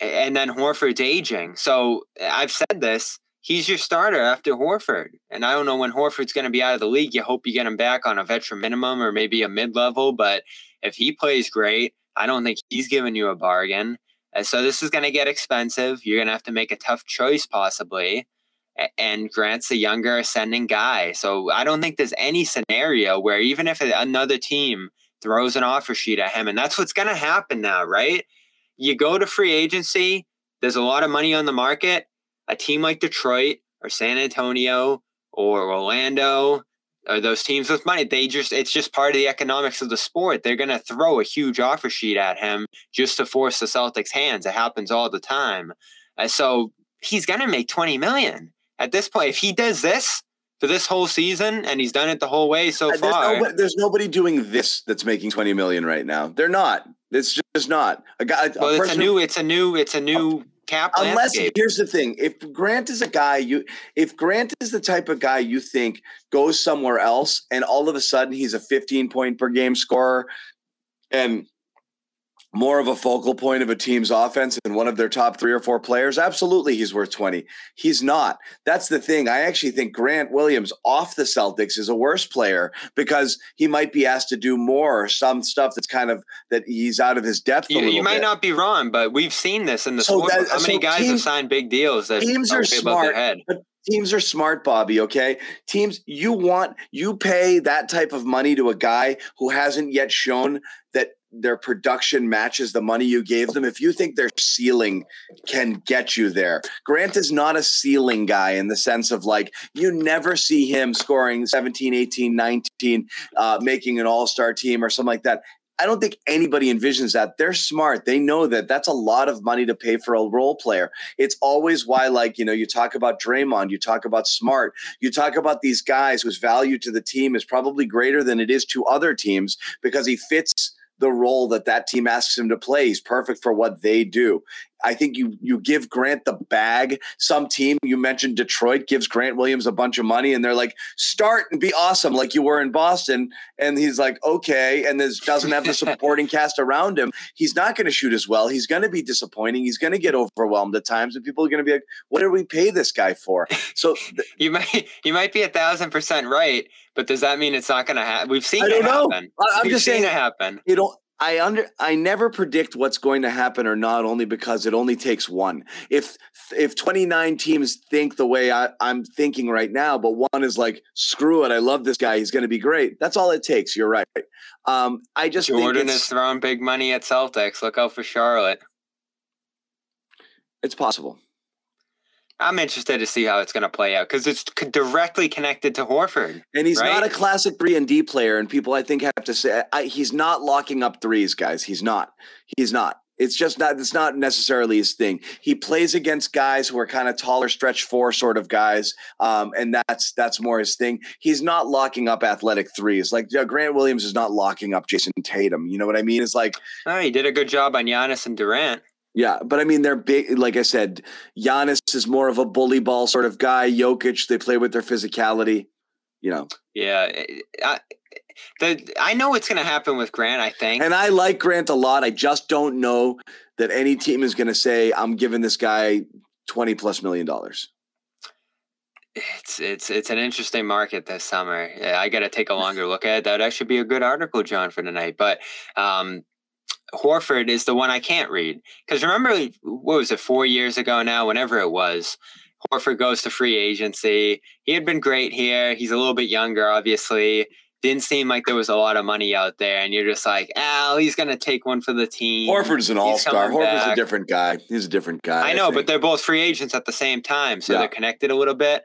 And then Horford's aging. So I've said this he's your starter after Horford. And I don't know when Horford's going to be out of the league. You hope you get him back on a veteran minimum or maybe a mid level. But if he plays great, I don't think he's giving you a bargain. And so this is going to get expensive. You're going to have to make a tough choice, possibly. And Grant's a younger ascending guy. So I don't think there's any scenario where even if another team throws an offer sheet at him, and that's what's going to happen now, right? You go to free agency, there's a lot of money on the market a team like Detroit or San Antonio or Orlando or those teams with money, they just it's just part of the economics of the sport. They're gonna throw a huge offer sheet at him just to force the Celtics' hands. It happens all the time. Uh, so he's gonna make 20 million at this point. If he does this for this whole season and he's done it the whole way so Uh, There's far. nobody, there's nobody doing this that's making 20 million right now. They're not. It's just not. A guy a well, it's a new, it's a new, it's a new cap unless landscape. here's the thing if grant is a guy you if grant is the type of guy you think goes somewhere else and all of a sudden he's a 15 point per game scorer and more of a focal point of a team's offense and one of their top three or four players absolutely he's worth 20 he's not that's the thing i actually think grant williams off the celtics is a worse player because he might be asked to do more or some stuff that's kind of that he's out of his depth You, you might bit. not be wrong, but we've seen this in the So sport. that- How many guys teams- have signed big deals that teams are are above their smart, teams are smart, Bobby. Okay, teams, you want you pay that type of money to a guy who hasn't yet shown that their production matches the money you gave them. If you think their ceiling can get you there, Grant is not a ceiling guy in the sense of like you never see him scoring 17, 18, 19, uh, making an all star team or something like that. I don't think anybody envisions that. They're smart. They know that that's a lot of money to pay for a role player. It's always why, like, you know, you talk about Draymond, you talk about Smart, you talk about these guys whose value to the team is probably greater than it is to other teams because he fits the role that that team asks him to play. He's perfect for what they do. I think you you give Grant the bag. Some team you mentioned Detroit gives Grant Williams a bunch of money, and they're like, "Start and be awesome like you were in Boston." And he's like, "Okay," and this doesn't have the supporting cast around him. He's not going to shoot as well. He's going to be disappointing. He's going to get overwhelmed at times, and people are going to be like, "What did we pay this guy for?" So th- You might you might be a thousand percent right, but does that mean it's not going to happen? We've seen I it don't know. happen. I'm We've just saying- it happen. you know i under i never predict what's going to happen or not only because it only takes one if if 29 teams think the way I, i'm thinking right now but one is like screw it i love this guy he's going to be great that's all it takes you're right um i just Jordan is throwing big money at Celtics. Look out for Charlotte. it's possible I'm interested to see how it's going to play out because it's directly connected to Horford. and he's not a classic 3 and d player and people i think have to say I, he's not locking up threes guys. He's not. He's not. It's just not it's not necessarily his thing. He plays against guys who are kind of taller stretch four sort of guys um, and that's that's more his thing. He's not locking up athletic threes. Like uh, grant williams is not locking up jayson tatum you know what i mean? It's like Oh, he did a good job on Giannis and Durant. Yeah, but I mean, they're big. Like I said, Giannis is more of a bully ball sort of guy. Jokic, they play with their physicality. You know, Yeah, I, the I know what's going to happen with Grant. I think. and I like Grant a lot. I just don't know that any team is going to say, "I'm giving this guy twenty plus million dollars." It's it's it's an interesting market this summer. I got to take a longer look at it. That actually be a good article, John, for tonight. But um, Horford is the one I can't read because remember what was it four years ago now? Whenever it was, Horford goes to free agency. He had been great here. He's a little bit younger, obviously. Didn't seem like there was a lot of money out there, and you're just like, "Al, he's gonna take one for the team." Horford's an all star. Horford's a different guy. He's a different guy. I know, but they're both free agents at the same time, so Yeah. they're connected a little bit.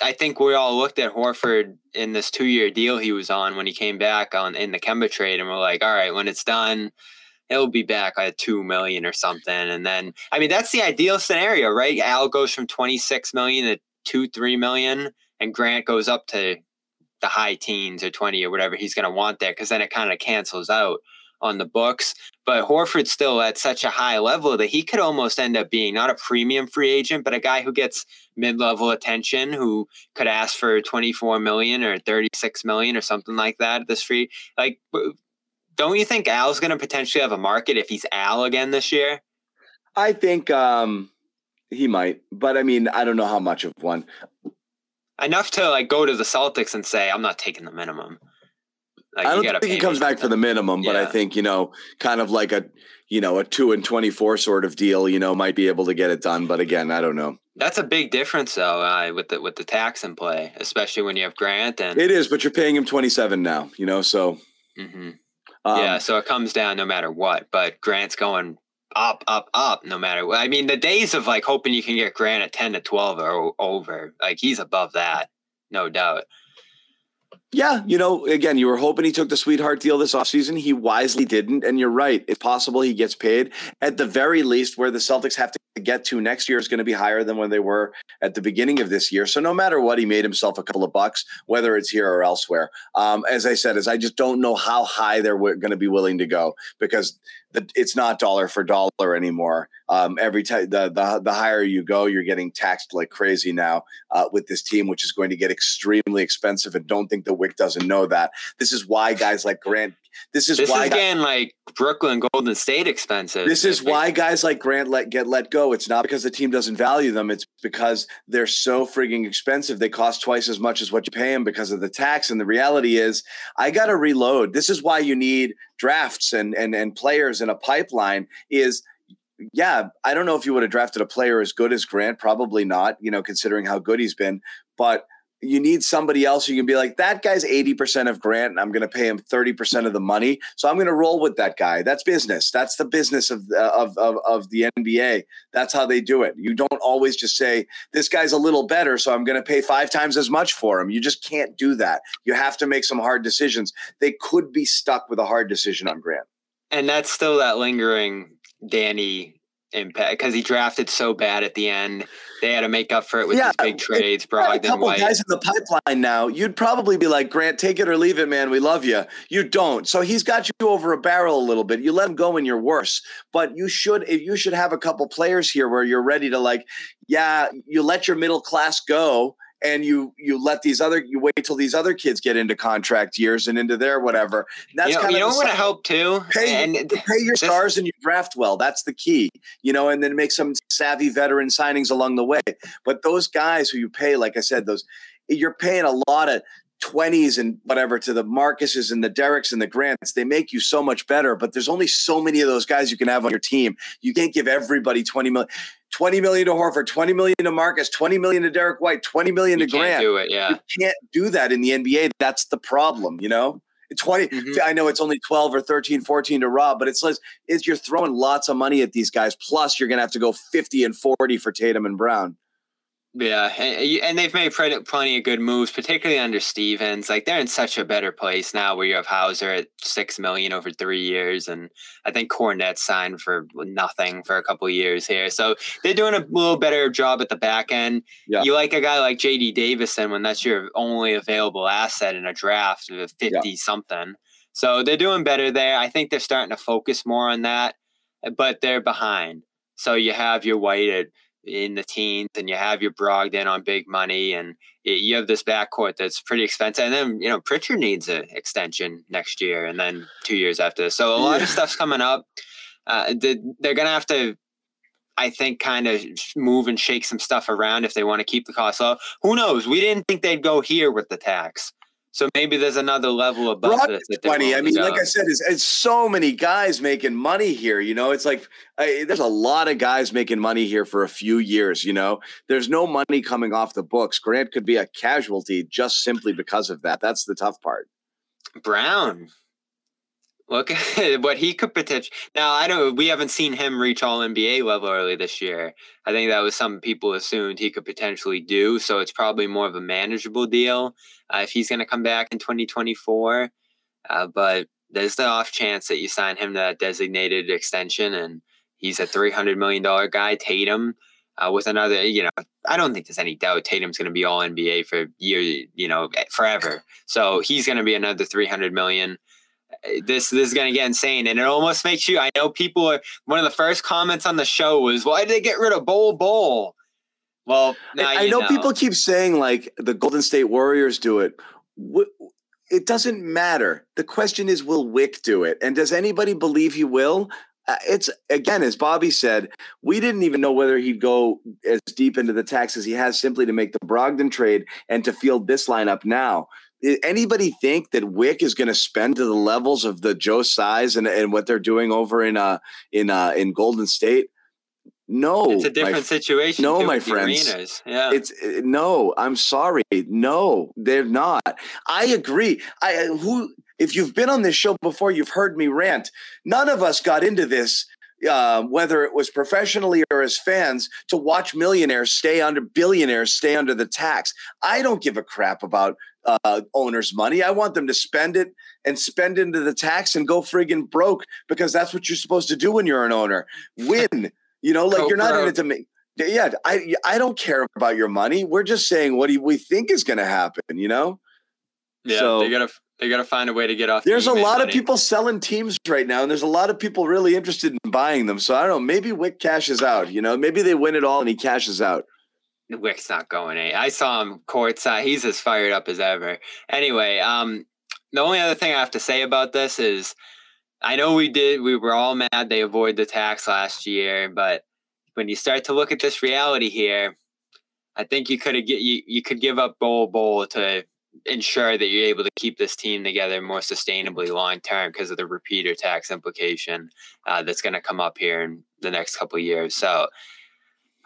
I think we all looked at Horford in this two-year deal he was on when he came back on in the Kemba trade, and we're like, all right, when it's done, he'll be back at two million or something. And then, I mean, that's the ideal scenario, right? Al goes from twenty-six million to two, three million, and Grant goes up to the high teens or twenty or whatever he's going to want there, because then it kind of cancels out on the books. But Horford's still at such a high level that he could almost end up being not a premium free agent, but a guy who gets mid-level attention, who could ask for 24 million or 36 million or something like that at this free. Like, don't you think Al's going to potentially have a market if he's Al again this year? I think um, he might, but I mean, I don't know how much of one. Enough to like go to the Celtics and say, "I'm not taking the minimum." Like, I don't think he comes back for the minimum, but I think you know, kind of like a you know a two and twenty four sort of deal. You know, might be able to get it done. But again, I don't know. That's a big difference, though, uh, with the with the tax in play, especially when you have Grant and It is, but you're paying him twenty seven now. You know, so Mhm. um, yeah, so it comes down no matter what. But Grant's going up, up, up, no matter what. I mean, the days of like hoping you can get Grant at ten to twelve are over. Like he's above that, no doubt. Yeah, you know, again, you were hoping he took the sweetheart deal this offseason. He wisely didn't. And you're right. It's possible he gets paid. At the very least, where the Celtics have to get to next year is going to be higher than when they were at the beginning of this year. So no matter what, he made himself a couple of bucks, whether it's here or elsewhere. Um, as I said, is I just don't know how high they're going to be willing to go because the, it's not dollar for dollar anymore. Um, every time the, the the higher you go, you're getting taxed like crazy now uh, with this team, which is going to get extremely expensive. And don't think the Wyc doesn't know that. This is why guys like Grant. This is This why. is guy- getting like Brooklyn, Golden State expensive. this is why guys like Grant let get let go. It's not because the team doesn't value them. It's because they're so frigging expensive. They cost twice as much as what you pay them because of the tax. And the reality is, I got to reload. This is why you need drafts and and and players in a pipeline. Is yeah, I don't know if you would have drafted a player as good as Grant. Probably not, you know, considering how good he's been. But you need somebody else who can be like, that guy's 80% of Grant, and I'm going to pay him 30% of the money. So I'm going to roll with that guy. That's business. That's the business of, uh, of, of, of the NBA. That's how they do it. You don't always just say, this guy's a little better, so I'm going to pay five times as much for him. You just can't do that. You have to make some hard decisions. They could be stuck with a hard decision on Grant. And that's still that lingering Danny impact because he drafted so bad at the end. They had to make up for it with Yeah, these big trades. Brogdon, a couple White. guys in the pipeline now. You'd probably be like, Grant, take it or leave it, man. We love you. You don't. So he's got you over a barrel a little bit. You let him go when you're worse. But you should if you should have a couple players here where you're ready to like, yeah, you let your middle class go and you you let these other you wait till these other kids get into contract years and into their whatever. That's you know, kind you of the what cycle. help too? Pay, and pay your this- stars and you draft well. That's the key, you know, and then make some savvy veteran signings along the way. But those guys who you pay, like I said, those you're paying a lot of 20s and whatever to the Marcuses and the Derricks and the Grants. They make you so much better, but there's only so many of those guys you can have on your team. You can't give everybody 20 million. 20 million to Horford, 20 million to Marcus, 20 million to Derrick White, 20 million you to can't Grant. do it. Yeah. You can't do that in the NBA. That's the problem, you know? 20 Mhm. I know it's only 12 or 13 14 to Rob, but it's like it's you're throwing lots of money at these guys plus you're going to have to go 50 and 40 for Tatum and Brown. Yeah, and, and they've made plenty, of good moves, particularly under Stevens. Like they're in such a better place now, where you have Hauser at six million over three years, and I think Kornet signed for nothing for a couple of years here. So they're doing a little better job at the back end. Yeah. You like a guy like J.D. Davison when that's your only available asset in a draft of fifty something. So they're doing better there. I think they're starting to focus more on that, but they're behind. So you have your White at in the teens and you have your Brogdon on big money and you have this backcourt that's pretty expensive. And then, you know, Pritchard needs an extension next year and then two years after this. So a lot of stuff's coming up. Uh, they- they're going to have to, I think, kind of move and shake some stuff around if they want to keep the cost low. Who knows? We didn't think they'd go here with the tax. So maybe there's another level above Brock this. 20. I mean, like I said, it's, it's so many guys making money here. You know, it's like I, there's a lot of guys making money here for a few years. You know, there's no money coming off the books. Grant could be a casualty just simply because of that. That's the tough part. Brown. Look at what he could potentially. Now I know we haven't seen him reach all NBA level early this year. I think that was something people assumed he could potentially do. So it's probably more of a manageable deal uh, if he's going to come back in 2024. Uh, but there's the off chance that you sign him to that designated extension, and he's a 300 million dollar guy. Tatum. Uh, with another, you know, I don't think there's any doubt Tatum's going to be all NBA for year, you know, forever. So he's going to be another 300 million. This this is going to get insane, and it almost makes you. I know people are. One of the first comments on the show was, "Why did they get rid of Bol Bol?" Well, now I, I you know, people keep saying like the Golden State Warriors do it. It doesn't matter. The question is, will Wyc do it? And does anybody believe he will? Uh, it's again, as Bobby said, we didn't even know whether he'd go as deep into the tax as he has simply to make the Brogdon trade and to field this lineup now. I- Anybody think that Wyc is going to spend to the levels of the Joe size and, and what they're doing over in uh in uh in Golden State? No, it's a my different situation. no, my friends. arenas. Yeah, it's uh, no, I'm sorry. No, they're not. I agree. I uh, who if you've been on this show before, you've heard me rant. None of us got into this uh, whether it was professionally or as fans to watch millionaires stay under billionaires stay under the tax. I don't give a crap about uh, owners' money. I want them to spend it and spend into the tax and go friggin' broke because that's what you're supposed to do when you're an owner. Win. You know, like Go you're not in broke. it to make. Yeah, I I don't care about your money. We're just saying what do we think is going to happen. You know, yeah. so- they gotta they gotta find a way to get off. the there's a eBay lot of people selling teams right now, and there's a lot of people really interested in buying them. So I don't know. Maybe Wyc cashes out. You know, maybe they win it all and he cashes out. Wyc's not going any. I saw him courtside. He's as fired up as ever. Anyway, um, the only other thing I have to say about this is, I know we did. We were all mad they avoided the tax last year, but when you start to look at this reality here, I think you could get you you could give up Bol Bol to ensure that you're able to keep this team together more sustainably long term because of the repeater tax implication uh, that's going to come up here in the next couple years. So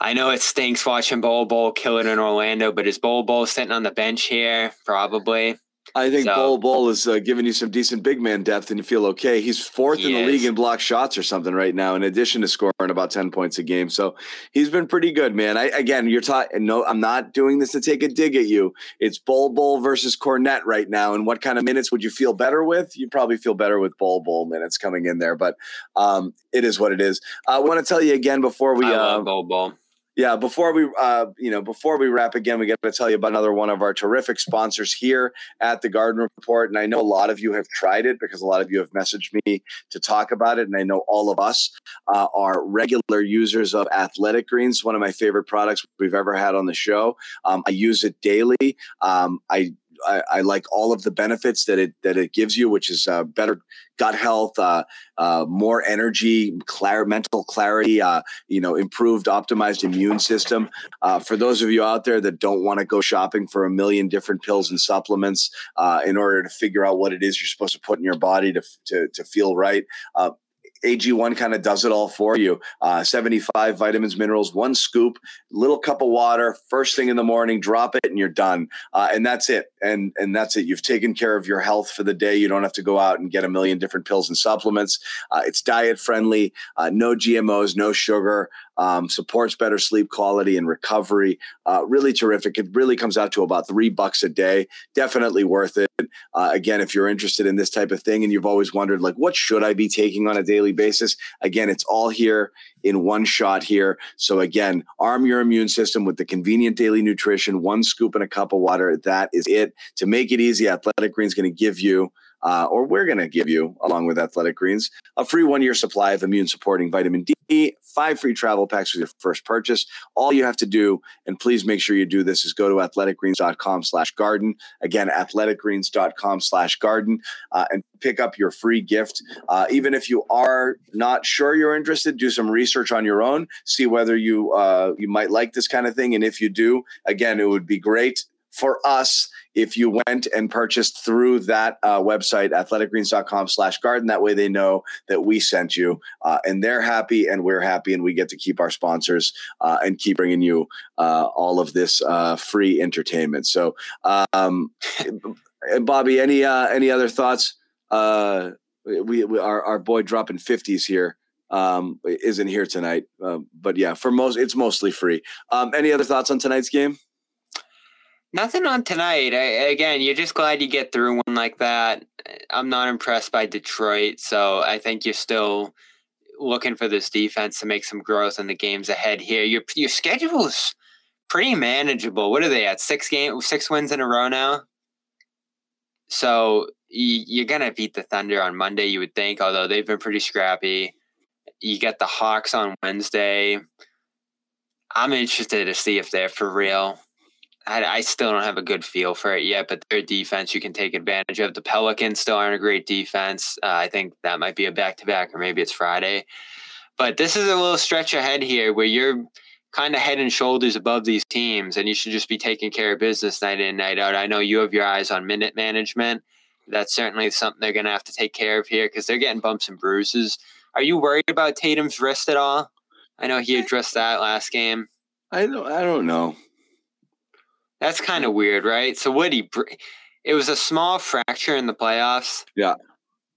I know it stinks watching Bol Bol kill it in Orlando, but is Bol Bol sitting on the bench here? Probably. I think So- Bol Bol is uh, giving you some decent big man depth, and you feel okay. He's fourth in He the league in block shots or something right now, in addition to scoring about ten points a game. So he's been pretty good, man. I again, you're talking. No, I'm not doing this to take a dig at you. It's Bol Bol versus Kornet right now, and what kind of minutes would you feel better with? You probably feel better with Bol Bol minutes coming in there, but um, it is what it is. I want to tell you again before we I uh, Bol Bol. Yeah, before we uh, you know, before we wrap again, we got to tell you about another one of our terrific sponsors here at the Garden Report. And I know a lot of you have tried it because a lot of you have messaged me to talk about it. And I know all of us uh, are regular users of Athletic Greens, one of my favorite products we've ever had on the show. Um, I use it daily. Um, I I, I like all of the benefits that it that it gives you, which is uh, better gut health, uh, uh, more energy, clar- mental clarity, uh, you know, improved, optimized immune system. Uh, for those of you out there that don't want to go shopping for a million different pills and supplements uh, in order to figure out what it is you're supposed to put in your body to to, to feel right. Uh, AG1 kind of does it all for you. Uh, 75 vitamins, minerals, one scoop, little cup of water, first thing in the morning, drop it and you're done. Uh, and that's it. And and that's it. You've taken care of your health for the day. You don't have to go out and get a million different pills and supplements. Uh, it's diet friendly, uh, no GMOs, no sugar. Um, supports better sleep quality and recovery. Uh, really terrific. It really comes out to about three bucks a day. Definitely worth it. Uh, again, if you're interested in this type of thing and you've always wondered, like, what should I be taking on a daily basis? Again, it's all here in one shot here. So again, arm your immune system with the convenient daily nutrition, one scoop in a cup of water. That is it. To make it easy, Athletic Greens going to give you. Uh, or we're going to give you, along with Athletic Greens, a free one year supply of immune supporting vitamin D, five free travel packs with your first purchase. All you have to do, and please make sure you do this, is go to athleticgreens.com slash garden. Again, athleticgreens.com slash garden uh, and pick up your free gift. Uh, even if you are not sure you're interested, do some research on your own, see whether you uh, you might like this kind of thing. And if you do, again, it would be great for us if you went and purchased through that uh, website athleticgreens.com slash garden that way they know that we sent you uh, and they're happy and we're happy and we get to keep our sponsors uh, and keep bringing you uh, all of this uh, free entertainment. So um, bobby any uh, any other thoughts? Uh, we, we our, our boy dropping 50s here um, isn't here tonight um, but yeah for most it's mostly free. Um, any other thoughts on tonight's game Nothing on tonight. I, again, you're just glad you get through one like that. I'm not impressed by Detroit, so I think you're still looking for this defense to make some growth in the games ahead here. Your your schedule is pretty manageable. What are they at? Six game, six wins in a row now. So you, you're gonna beat the Thunder on Monday, you would think. Although they've been pretty scrappy. You get the Hawks on Wednesday. I'm interested to see if they're for real. I, I still don't have a good feel for it yet, but their defense you can take advantage of. The Pelicans still aren't a great defense. Uh, I think that might be a back to back, or maybe it's Friday. But this is a little stretch ahead here where you're kind of head and shoulders above these teams, and you should just be taking care of business night in, night out. I know you have your eyes on minute management. That's certainly something they're going to have to take care of here because they're getting bumps and bruises. Are you worried about Tatum's wrist at all? I know he addressed that last game. I don't, I don't know. That's kind of weird, right? So what he br- it was a small fracture in the playoffs. Yeah.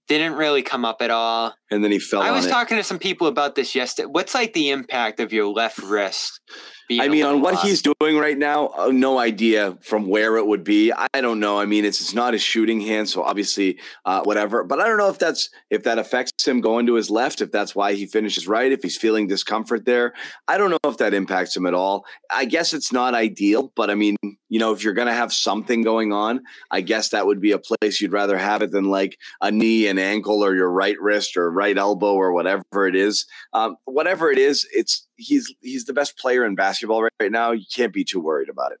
Didn't really come up at all. And then he fell I was it. talking to some people about this yesterday. What's like the impact of your left wrist? being I mean, on what off? he's doing right now, uh, no idea from where it would be. I don't know. I mean, it's it's not his shooting hand, so obviously, uh, whatever. But I don't know if that's if that affects him going to his left, if that's why he finishes right, if he's feeling discomfort there. I don't know if that impacts him at all. I guess it's not ideal, but I mean, you know, if you're going to have something going on, I guess that would be a place you'd rather have it than like a knee and ankle or your right wrist or right elbow or whatever it is. Um, whatever it is, it's he's he's the best player in basketball right, right now. You can't be too worried about it.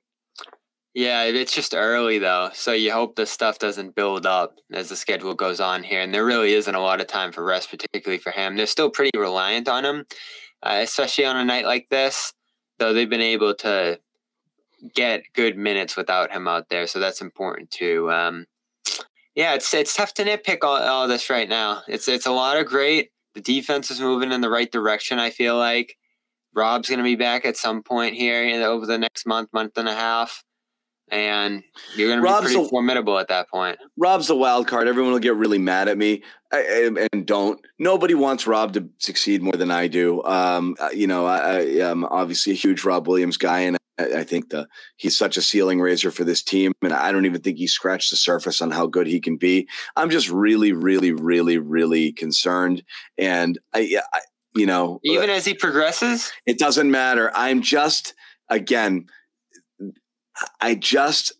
Yeah, it's just early though, so you hope this stuff doesn't build up as the schedule goes on here. And there really isn't a lot of time for rest, particularly for him. They're still pretty reliant on him, uh, especially on a night like this. Though they've been able to get good minutes without him out there, so that's important too. Um, yeah, it's it's tough to nitpick all, all this right now. It's it's a lot of great. The defense is moving in the right direction. I feel like Rob's going to be back at some point here you know, over the next month, month and a half, and you're going to be Rob's pretty a- formidable at that point. Rob's the wild card. Everyone will get really mad at me, I, I- and don't. Nobody wants Rob to succeed more than I do. Um, uh, you know, I, I am obviously a huge Rob Williams guy, and I, I think the he's such a ceiling raiser for this team, and I don't even think he scratched the surface on how good he can be. I'm just really, really, really, really concerned, and I, I you know, Even as he progresses, it doesn't matter. I'm just again, I just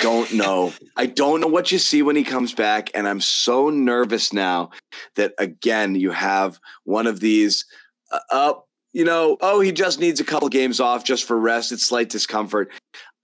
don't know. I don't know what you see when he comes back, and I'm so nervous now that again you have one of these. Uh, up, you know, oh, he just needs a couple games off just for rest. It's slight discomfort.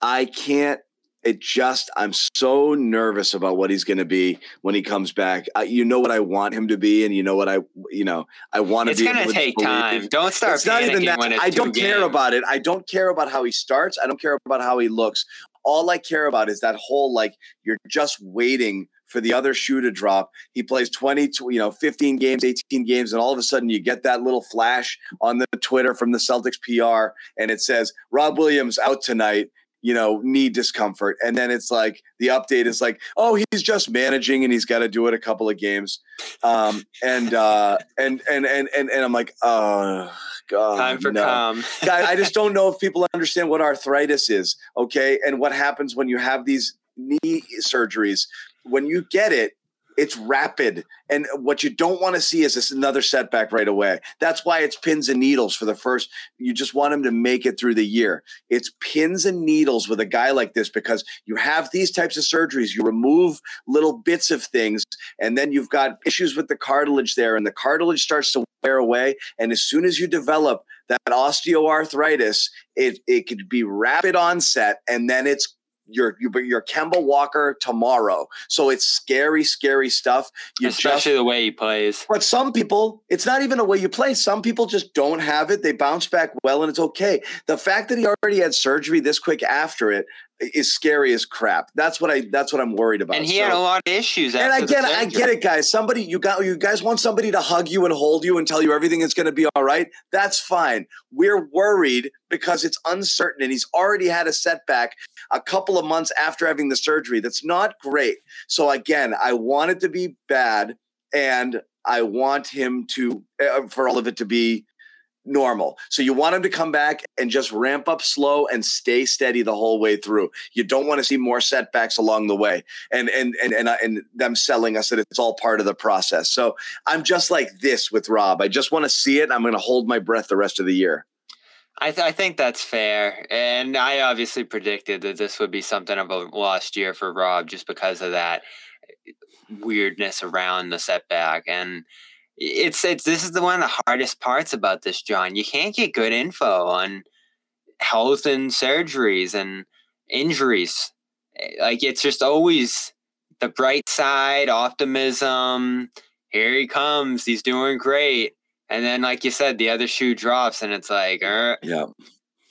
I can't. It just, I'm so nervous about what he's going to be when he comes back. I, you know what I want him to be, and you know what I, you know, I want to be it's going to take time. Don't start it's not even that. I don't care games. about it. I don't care about how he starts. I don't care about how he looks. All I care about is that whole like you're just waiting for the other shoe to drop. He plays 20, you know, 15 games, 18 games, and all of a sudden you get that little flash on the Twitter from the Celtics PR and it says Rob Williams out tonight. You know, knee discomfort. And then it's like the update is like, oh, he's just managing and he's got to do it a couple of games. Um, and uh and and and and, and I'm like, oh god. Time for no. calm. I just don't know if people understand what arthritis is, okay, and what happens when you have these knee surgeries. When you get it, it's rapid, and what you don't want to see is this another setback right away. That's why it's pins and needles for the first. You just want him to make it through the year. It's pins and needles with a guy like this because you have these types of surgeries. You remove little bits of things, and then you've got issues with the cartilage there, and the cartilage starts to wear away. And as soon as you develop that osteoarthritis, it it could be rapid onset, and then it's your you your Kemba Walker tomorrow. So it's scary, scary stuff. You just Especially the way he plays. but some people, it's not even a way you play. Some people just don't have it. They bounce back well, and it's okay. The fact that he already had surgery this quick after it is scary as crap. That's what I. That's what I'm worried about. And he So- had a lot of issues. and I get it. I get it, guys. Somebody you got. You guys want somebody to hug you and hold you and tell you everything is going to be all right. That's fine. We're worried because it's uncertain, and he's already had a setback a couple of months after having the surgery. That's not great. So again, I want it to be bad, and I want him to uh, for all of it to be normal. So you want him to come back and just ramp up slow and stay steady the whole way through. You don't want to see more setbacks along the way and and and and, uh, and them selling us that it's all part of the process. So I'm just like this with Rob. I just want to see it. I'm going to hold my breath the rest of the year. I, th- I think that's fair. And I obviously predicted that this would be something of a lost year for Rob just because of that eh, weirdness around the setback. And it's it's this is the one of the hardest parts about this, John. You can't get good info on health and surgeries and injuries. Eh, Like it's just always the bright side, optimism. Here he comes. He's doing great. And then, like you said, the other shoe drops, and it's like, er, Yeah.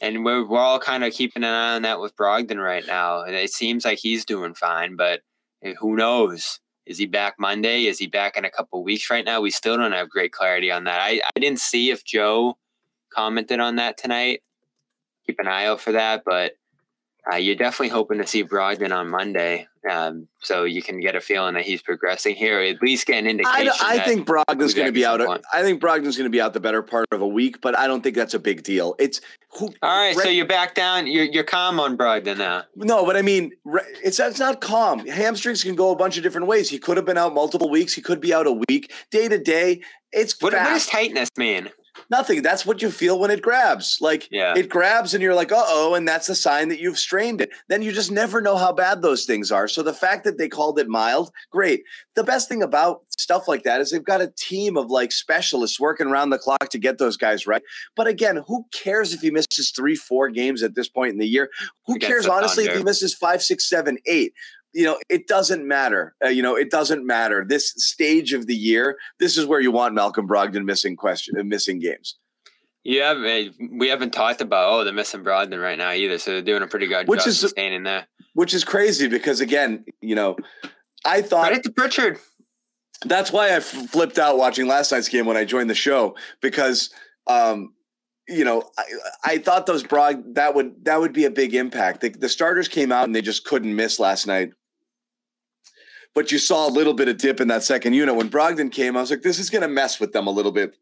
and we're, we're all kind of keeping an eye on that with Brogdon right now. And it seems like he's doing fine, but eh, who knows? Is he back Monday? Is he back in a couple weeks right now? We still don't have great clarity on that. I, I didn't see if Joe commented on that tonight. Keep an eye out for that, but uh, you're definitely hoping to see Brogdon on Monday. Um, so you can get a feeling that he's progressing here, at least get an I, indication. I that- think Brogdon's going to be out. I think Brogdon's going to be out the better part of a week, but I don't think that's a big deal. It's who. All right, so you're back down. You're you're calm on Brogdon now. No, but I mean, re- it's it's not calm. Hamstrings can go a bunch of different ways. He could have been out multiple weeks. He could be out a week, day to day. It's What, what does tightness mean? Nothing. That's what you feel when it grabs. Like Yeah. it grabs and you're like, uh oh, and that's a sign that you've strained it. Then you just never know how bad those things are. So the fact that they called it mild, great. The best thing about stuff like that is they've got a team of like specialists working around the clock to get those guys right. But again, who cares if he misses three, four games at this point in the year? Who Against cares honestly if he misses five, six, seven, eight? You know, it doesn't matter. Uh, you know, it doesn't matter. This stage of the year, this is where you want Malcolm Brogdon missing question, uh, missing games. Yeah, we haven't talked about oh they're missing Brogdon right now either, so they're doing a pretty good Which job is- sustaining there. which is crazy because again, you know, I thought Credit to Pritchard. that's why I flipped out watching last night's game when I joined the show because um you know I, I thought those broad that would that would be a big impact. The, the starters came out and they just couldn't miss last night. But you saw a little bit of dip in that second unit when Brogdon came. I was like, this is going to mess with them a little bit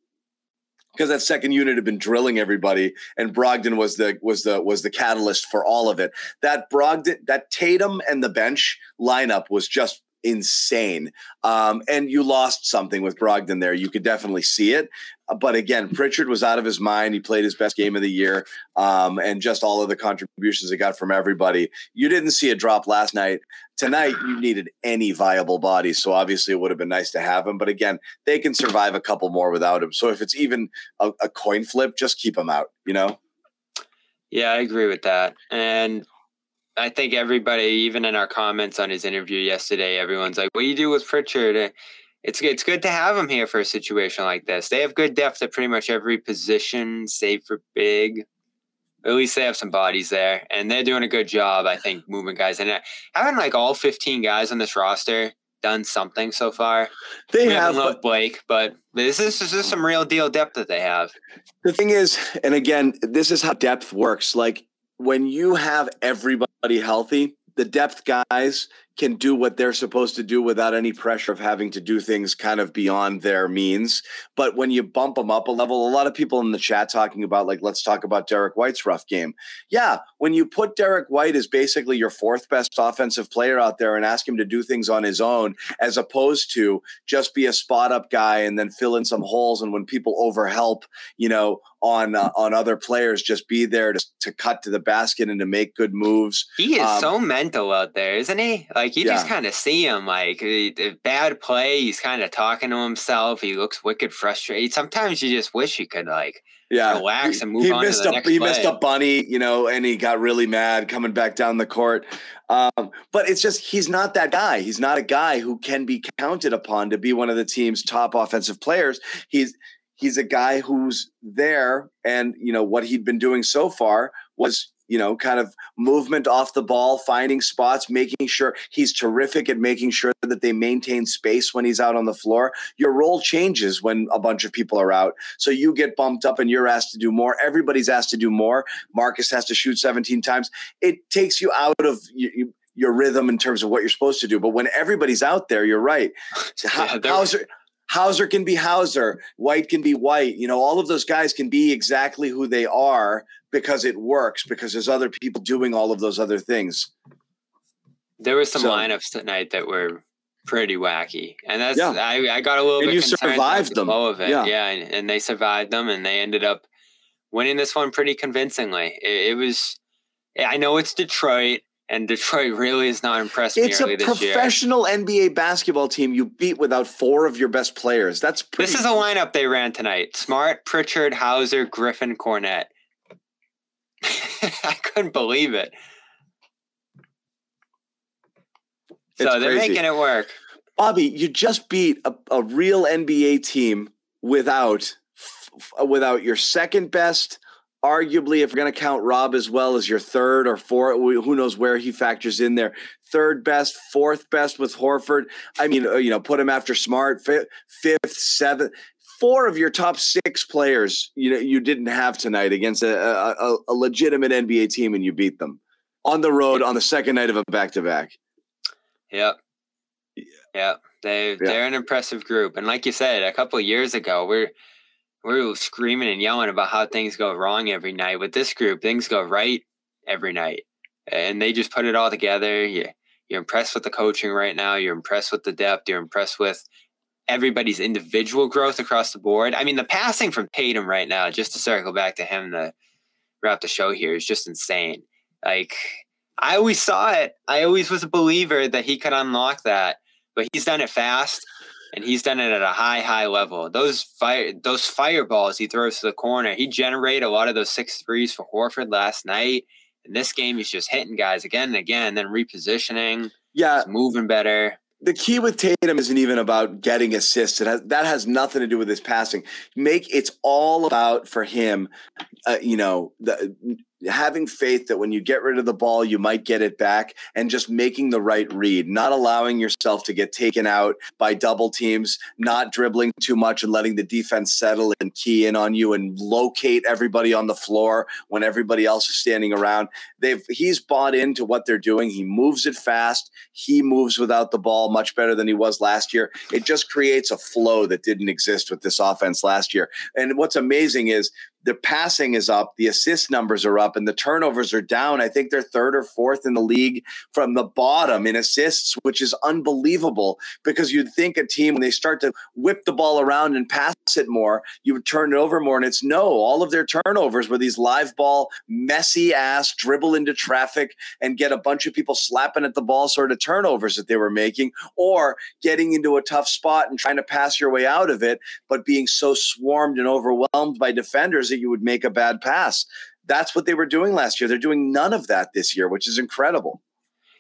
because that second unit had been drilling everybody, and Brogdon was the was the was the catalyst for all of it. That Brogdon, that Tatum and the bench lineup was just insane. Um, and you lost something with Brogdon there. You could definitely see it. Uh, But again, Pritchard was out of his mind. He played his best game of the year, um, and just all of the contributions he got from everybody. You didn't see a drop last night. Tonight, you needed any viable body. So obviously, it would have been nice to have him. But again, they can survive a couple more without him. So if it's even a, a coin flip, just keep him out. You know. Yeah, I agree with that. And I think everybody, even in our comments on his interview yesterday, everyone's like, "What do you do with Pritchard?" It's it's good to have him here for a situation like this. They have good depth at pretty much every position, save for big. At least they have some bodies there, and they're doing a good job. I think moving guys in. Having like all fifteen guys on this roster done something so far. They We have, loved Blake, but this is this is some real deal depth that they have. The thing is, and again, this is how depth works. Like when you have everybody healthy, the depth guys can do what they're supposed to do without any pressure of having to do things kind of beyond their means. But when you bump them up a level, a lot of people in the chat talking about like, let's talk about Derrick White's rough game. Yeah, when you put Derrick White as basically your fourth best offensive player out there and ask him to do things on his own, as opposed to just be a spot up guy and then fill in some holes. And when people overhelp, you know, on uh, on other players, just be there to, to cut to the basket and to make good moves. He is Um, so mental out there, isn't he? Like you just kind of see him, like bad play. He's kind of talking to himself. He looks wicked frustrated. Sometimes you just wish you could like Yeah, relax and move he on to missed the a he missed play. a bunny, you know, and he got really mad coming back down the court. Um, but it's just he's not that guy. He's not a guy who can be counted upon to be one of the team's top offensive players. He's he's a guy who's there, and you know what he'd been doing so far was you know kind of movement off the ball, finding spots, making sure he's terrific at making sure that they maintain space when he's out on the floor. Your role changes when a bunch of people are out. So you get bumped up and you're asked to do more. Everybody's asked to do more. Marcus has to shoot 17 times. It takes you out of you, you, your rhythm in terms of what you're supposed to do. But when everybody's out there, you're right. Yeah, Hauser, Hauser can be Hauser. White can be White. You know, all of those guys can be exactly who they are because it works. Because there's other people doing all of those other things. There were some So- lineups tonight that were pretty wacky, and that's Yeah. I, I got a little And bit you survived the them. of it. Yeah. Yeah, and, and they survived them, and they ended up winning this one pretty convincingly. It, it was, I know it's Detroit, and Detroit really is not impressed It's me a this year. professional NBA basketball team you beat without four of your best players. That's pretty. This is a lineup they ran tonight: Smart, Pritchard, Hauser, Griffin, Kornet. I couldn't believe it. So they're crazy. making it work. Bobby, you just beat a, a real NBA team without without your second best. Arguably, if we're going to count Rob as well as your third or fourth, who knows where he factors in there. Third best, fourth best with Horford. I mean, uh, you know, put him after Smart, fifth seventh. Four of your top six players, you know, you didn't have tonight against a, a, a legitimate NBA team, and you beat them on the road on the second night of a back to back. Yep. Yep. They they're an impressive group. And like you said, a couple of years ago, we're we're screaming and yelling about how things go wrong every night. With this group, things go right every night. And they just put it all together. You you're impressed with the coaching right now. You're impressed with the depth. You're impressed with everybody's individual growth across the board. I mean, the passing from Tatum right now, just to circle back to him to wrap the show here, is just insane. Like I always saw it. I always was a believer that he could unlock that, but he's done it fast and he's done it at a high, high level. Those fire, those fireballs he throws to the corner, he generated a lot of those six threes for Horford last night. In this game, he's just hitting guys again and again, then repositioning, Yeah, he's moving better. The key with Tatum isn't even about getting assists. It has, that has nothing to do with his passing. Make it's all about for him, uh, you know, the having faith that when you get rid of the ball, you might get it back and just making the right read, not allowing yourself to get taken out by double teams, not dribbling too much and letting the defense settle and key in on you and locate everybody on the floor when everybody else is standing around. They've he's bought into what they're doing. He moves it fast. He moves without the ball much better than he was last year. It just creates a flow that didn't exist with this offense last year. And what's amazing is the passing is up, the assist numbers are up, and the turnovers are down. I think they're third or fourth in the league from the bottom in assists, which is unbelievable because you'd think a team, when they start to whip the ball around and pass it more, you would turn it over more. And it's no, all of their turnovers were these live ball, messy ass, dribble into traffic and get a bunch of people slapping at the ball sort of turnovers that they were making, or getting into a tough spot and trying to pass your way out of it, but being so swarmed and overwhelmed by defenders that you would make a bad pass. That's what they were doing last year. They're doing none of that this year, which is incredible.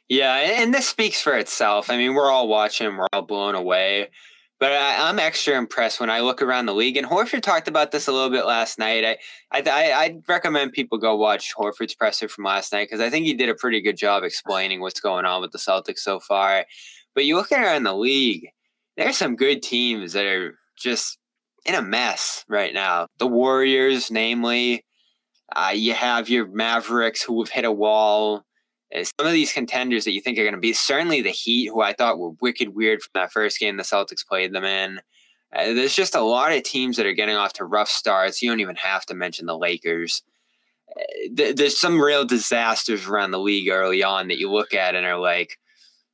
Yeah, and this speaks for itself. I mean, we're all watching, we're all blown away. But I, am extra impressed when I look around the league. And Horford talked about this a little bit last night. I, I, I'd recommend people go watch Horford's presser from last night because I think he did a pretty good job explaining what's going on with the Celtics so far. But you look around the league, there's some good teams that are just in a mess right now. The Warriors, namely, uh, you have your Mavericks who have hit a wall. Some of these contenders that you think are going to be certainly the Heat, who I thought were wicked weird from that first game the Celtics played them in. Uh, there's just a lot of teams that are getting off to rough starts. You don't even have to mention the Lakers. Uh, th- there's some real disasters around the league early on that you look at and are like,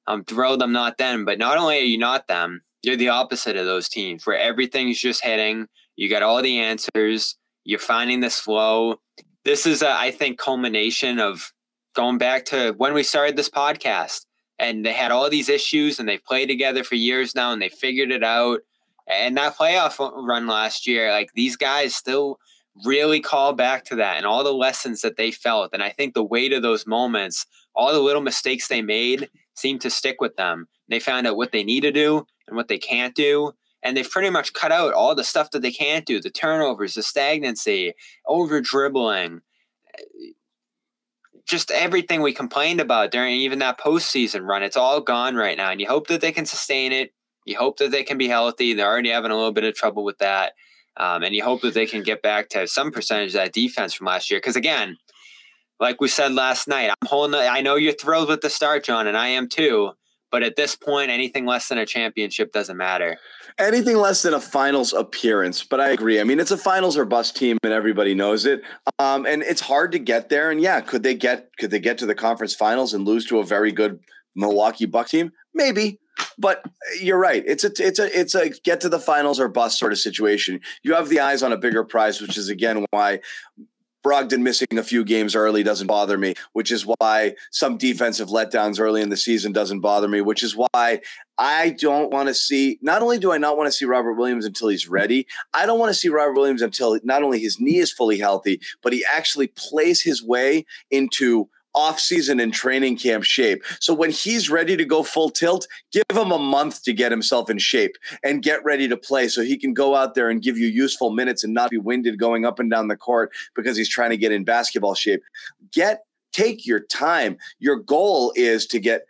I'm thrilled I'm not them. But not only are you not them, you're the opposite of those teams where everything's just hitting. You got all the answers. You're finding this flow. This is, a, I think, culmination of going back to when we started this podcast. And they had all these issues, and they've played together for years now, and they figured it out. And that playoff run last year, like these guys still really call back to that and all the lessons that they felt. And I think the weight of those moments, all the little mistakes they made, seem to stick with them. They found out what they need to do and what they can't do. And they've pretty much cut out all the stuff that they can't do the turnovers, the stagnancy, over dribbling, just everything we complained about during even that postseason run. It's all gone right now. And you hope that they can sustain it. You hope that they can be healthy. They're already having a little bit of trouble with that. Um, and you hope that they can get back to some percentage of that defense from last year. Because again, like we said last night, I'm holding. The, I know you're thrilled with the start, John, and I am too. But at this point, anything less than a championship doesn't matter. Anything less than a finals appearance. But I agree. I mean, it's a finals or bust team, and everybody knows it. Um, and it's hard to get there. And yeah, could they get could they get to the conference finals and lose to a very good Milwaukee Buck team? Maybe. But you're right. It's a it's a it's a get to the finals or bust sort of situation. You have the eyes on a bigger prize, which is again why Brogdon missing a few games early doesn't bother me, which is why some defensive letdowns early in the season doesn't bother me, which is why I don't want to see, not only do I not want to see Robert Williams until he's ready, I don't want to see Robert Williams until not only his knee is fully healthy, but he actually plays his way into off-season and training camp shape. So when he's ready to go full tilt, give him a month to get himself in shape and get ready to play so he can go out there and give you useful minutes and not be winded going up and down the court because he's trying to get in basketball shape. Get take your time. Your goal is to get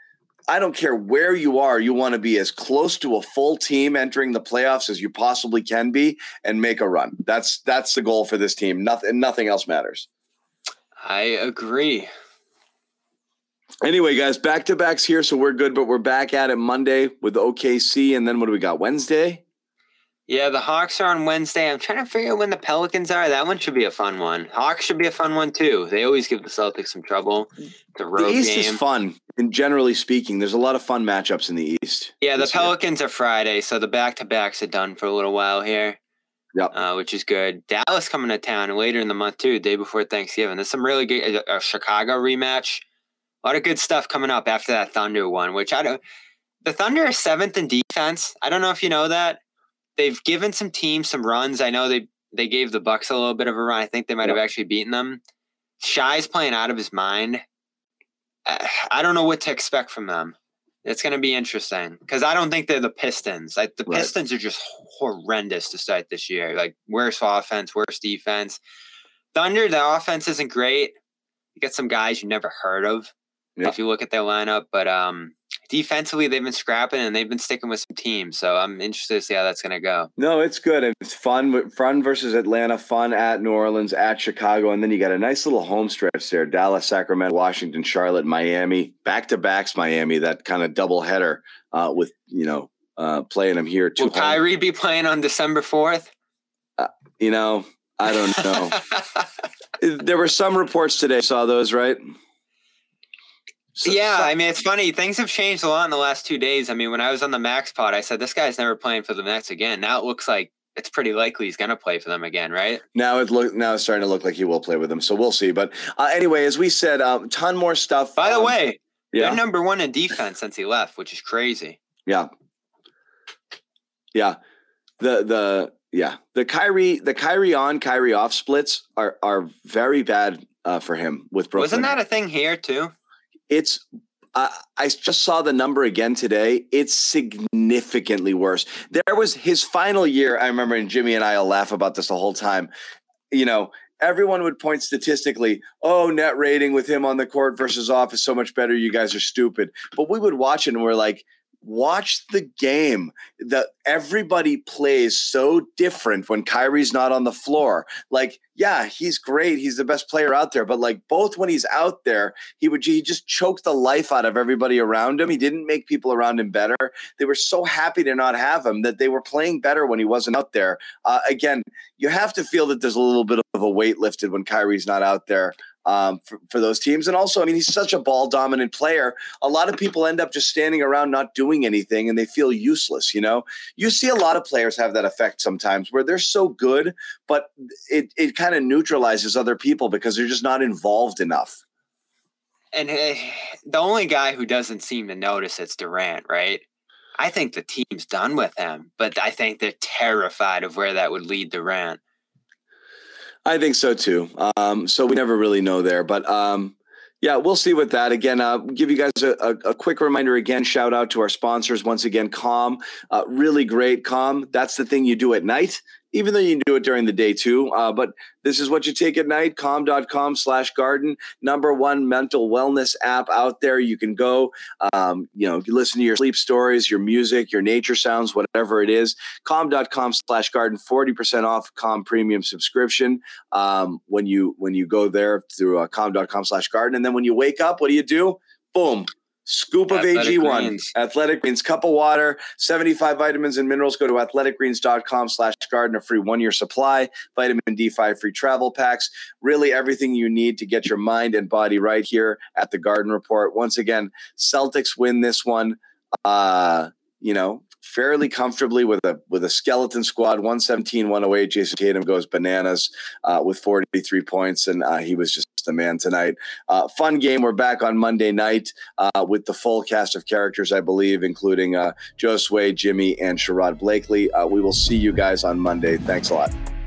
I don't care where you are, you want to be as close to a full team entering the playoffs as you possibly can be and make a run. That's that's the goal for this team. Nothing nothing else matters. I agree. Anyway, guys, back to backs here, so we're good, but we're back at it Monday with OKC, and then what do we got? Wednesday? Yeah, the Hawks are on Wednesday. I'm trying to figure out when the Pelicans are. That one should be a fun one. Hawks should be a fun one too. They always give the Celtics some trouble. The road the East game. is fun, and generally speaking, there's a lot of fun matchups in the East. Yeah, the this year. Pelicans are Friday, so the back to backs are done for a little while here. Yep. Uh, which is good. Dallas coming to town later in the month too, day before Thanksgiving. There's some really good a, a Chicago rematch. A lot of good stuff coming up after that Thunder one, which I don't. The Thunder are seventh in defense. I don't know if you know that. They've given some teams some runs. I know they they gave the Bucks a little bit of a run. I think they might have actually beaten them. Shai's playing out of his mind. I don't know what to expect from them. It's going to be interesting because I don't think they're the Pistons. Like the Right. Pistons are just horrendous to start this year. Like worse offense, worse defense. Thunder, the offense isn't great. You get some guys you never heard of Yeah. if you look at their lineup, but um, defensively they've been scrapping and they've been sticking with some teams. So I'm interested to see how that's going to go. No, it's good. It's fun. Fun versus Atlanta, fun at New Orleans, at Chicago, and then you got a nice little home stretch there: Dallas, Sacramento, Washington, Charlotte, Miami. Back to backs, Miami. That kind of double header uh, with you know uh, playing them here. Will home- Kyrie be playing on December fourth? You know, I don't know. there were some reports today. Saw those, right? So- yeah, so- I mean it's funny. Things have changed a lot in the last two days. I mean, when I was on the Max Pod, I said this guy's never playing for the Nets again. Now it looks like it's pretty likely he's going to play for them again, right? Now it look now it's starting to look like he will play with them. So we'll see. But uh, anyway, as we said, um, ton more stuff. By the um, way, yeah, they're number one in defense since he left, which is crazy. yeah, yeah. The the yeah the Kyrie the Kyrie on Kyrie off splits are are very bad uh, for him with Brooklyn. Wasn't that a thing here too? It's uh, I just saw the number again today. It's significantly worse. There was his final year. I remember, and Jimmy and I will laugh about this the whole time. You know, everyone would point statistically, oh, net rating with him on the court versus off is so much better. You guys are stupid. But we would watch it and we're like, watch the game. That everybody plays so different when Kyrie's not on the floor. Like, yeah, he's great. He's the best player out there. But like both when he's out there, he would he just choked the life out of everybody around him. He didn't make people around him better. They were so happy to not have him that they were playing better when he wasn't out there. Uh, again, you have to feel that there's a little bit of a weight lifted when Kyrie's not out there um, for, for those teams. And also, I mean, he's such a ball dominant player. A lot of people end up just standing around not doing anything and they feel useless. You know, you see a lot of players have that effect sometimes where they're so good, but it, it kind of neutralizes other people because they're just not involved enough. And eh, the only guy who doesn't seem to notice it's Durant, right? I think the team's done with him, but I think they're terrified of where that would lead Durant. I think so too. Um, so we never really know there, but um, yeah, we'll see with that. Again, uh, give you guys a, a, a quick reminder. Again, shout out to our sponsors once again. Calm, uh, really great. Calm. That's the thing you do at night, even though you can do it during the day too. Uh, but this is what you take at night. Calm.com slash garden. Number one mental wellness app out there. You can go, um, you know, listen to your sleep stories, your music, your nature sounds, whatever it is. Calm.com slash garden. 40% off Calm premium subscription um, when you when you go there through uh, calm.com slash garden. And then when you wake up, what do you do? Boom. Scoop of Athletic AG1, Greens. Athletic Greens, cup of water, 75 vitamins and minerals. Go to athleticgreens.com slash garden, a free one-year supply, vitamin D5 free travel packs, really everything you need to get your mind and body right here at the Garden Report. Once again, Celtics win this one, uh, you know, fairly comfortably with a with a skeleton squad, 117, 108. Jayson Tatum goes bananas uh, with 43 points, and uh, he was just the man tonight. Uh, fun game. We're back on Monday night uh, with the full cast of characters, I believe, including uh, Joe Sway, Jimmy, and Sherrod Blakely. Uh, we will see you guys on Monday. Thanks a lot.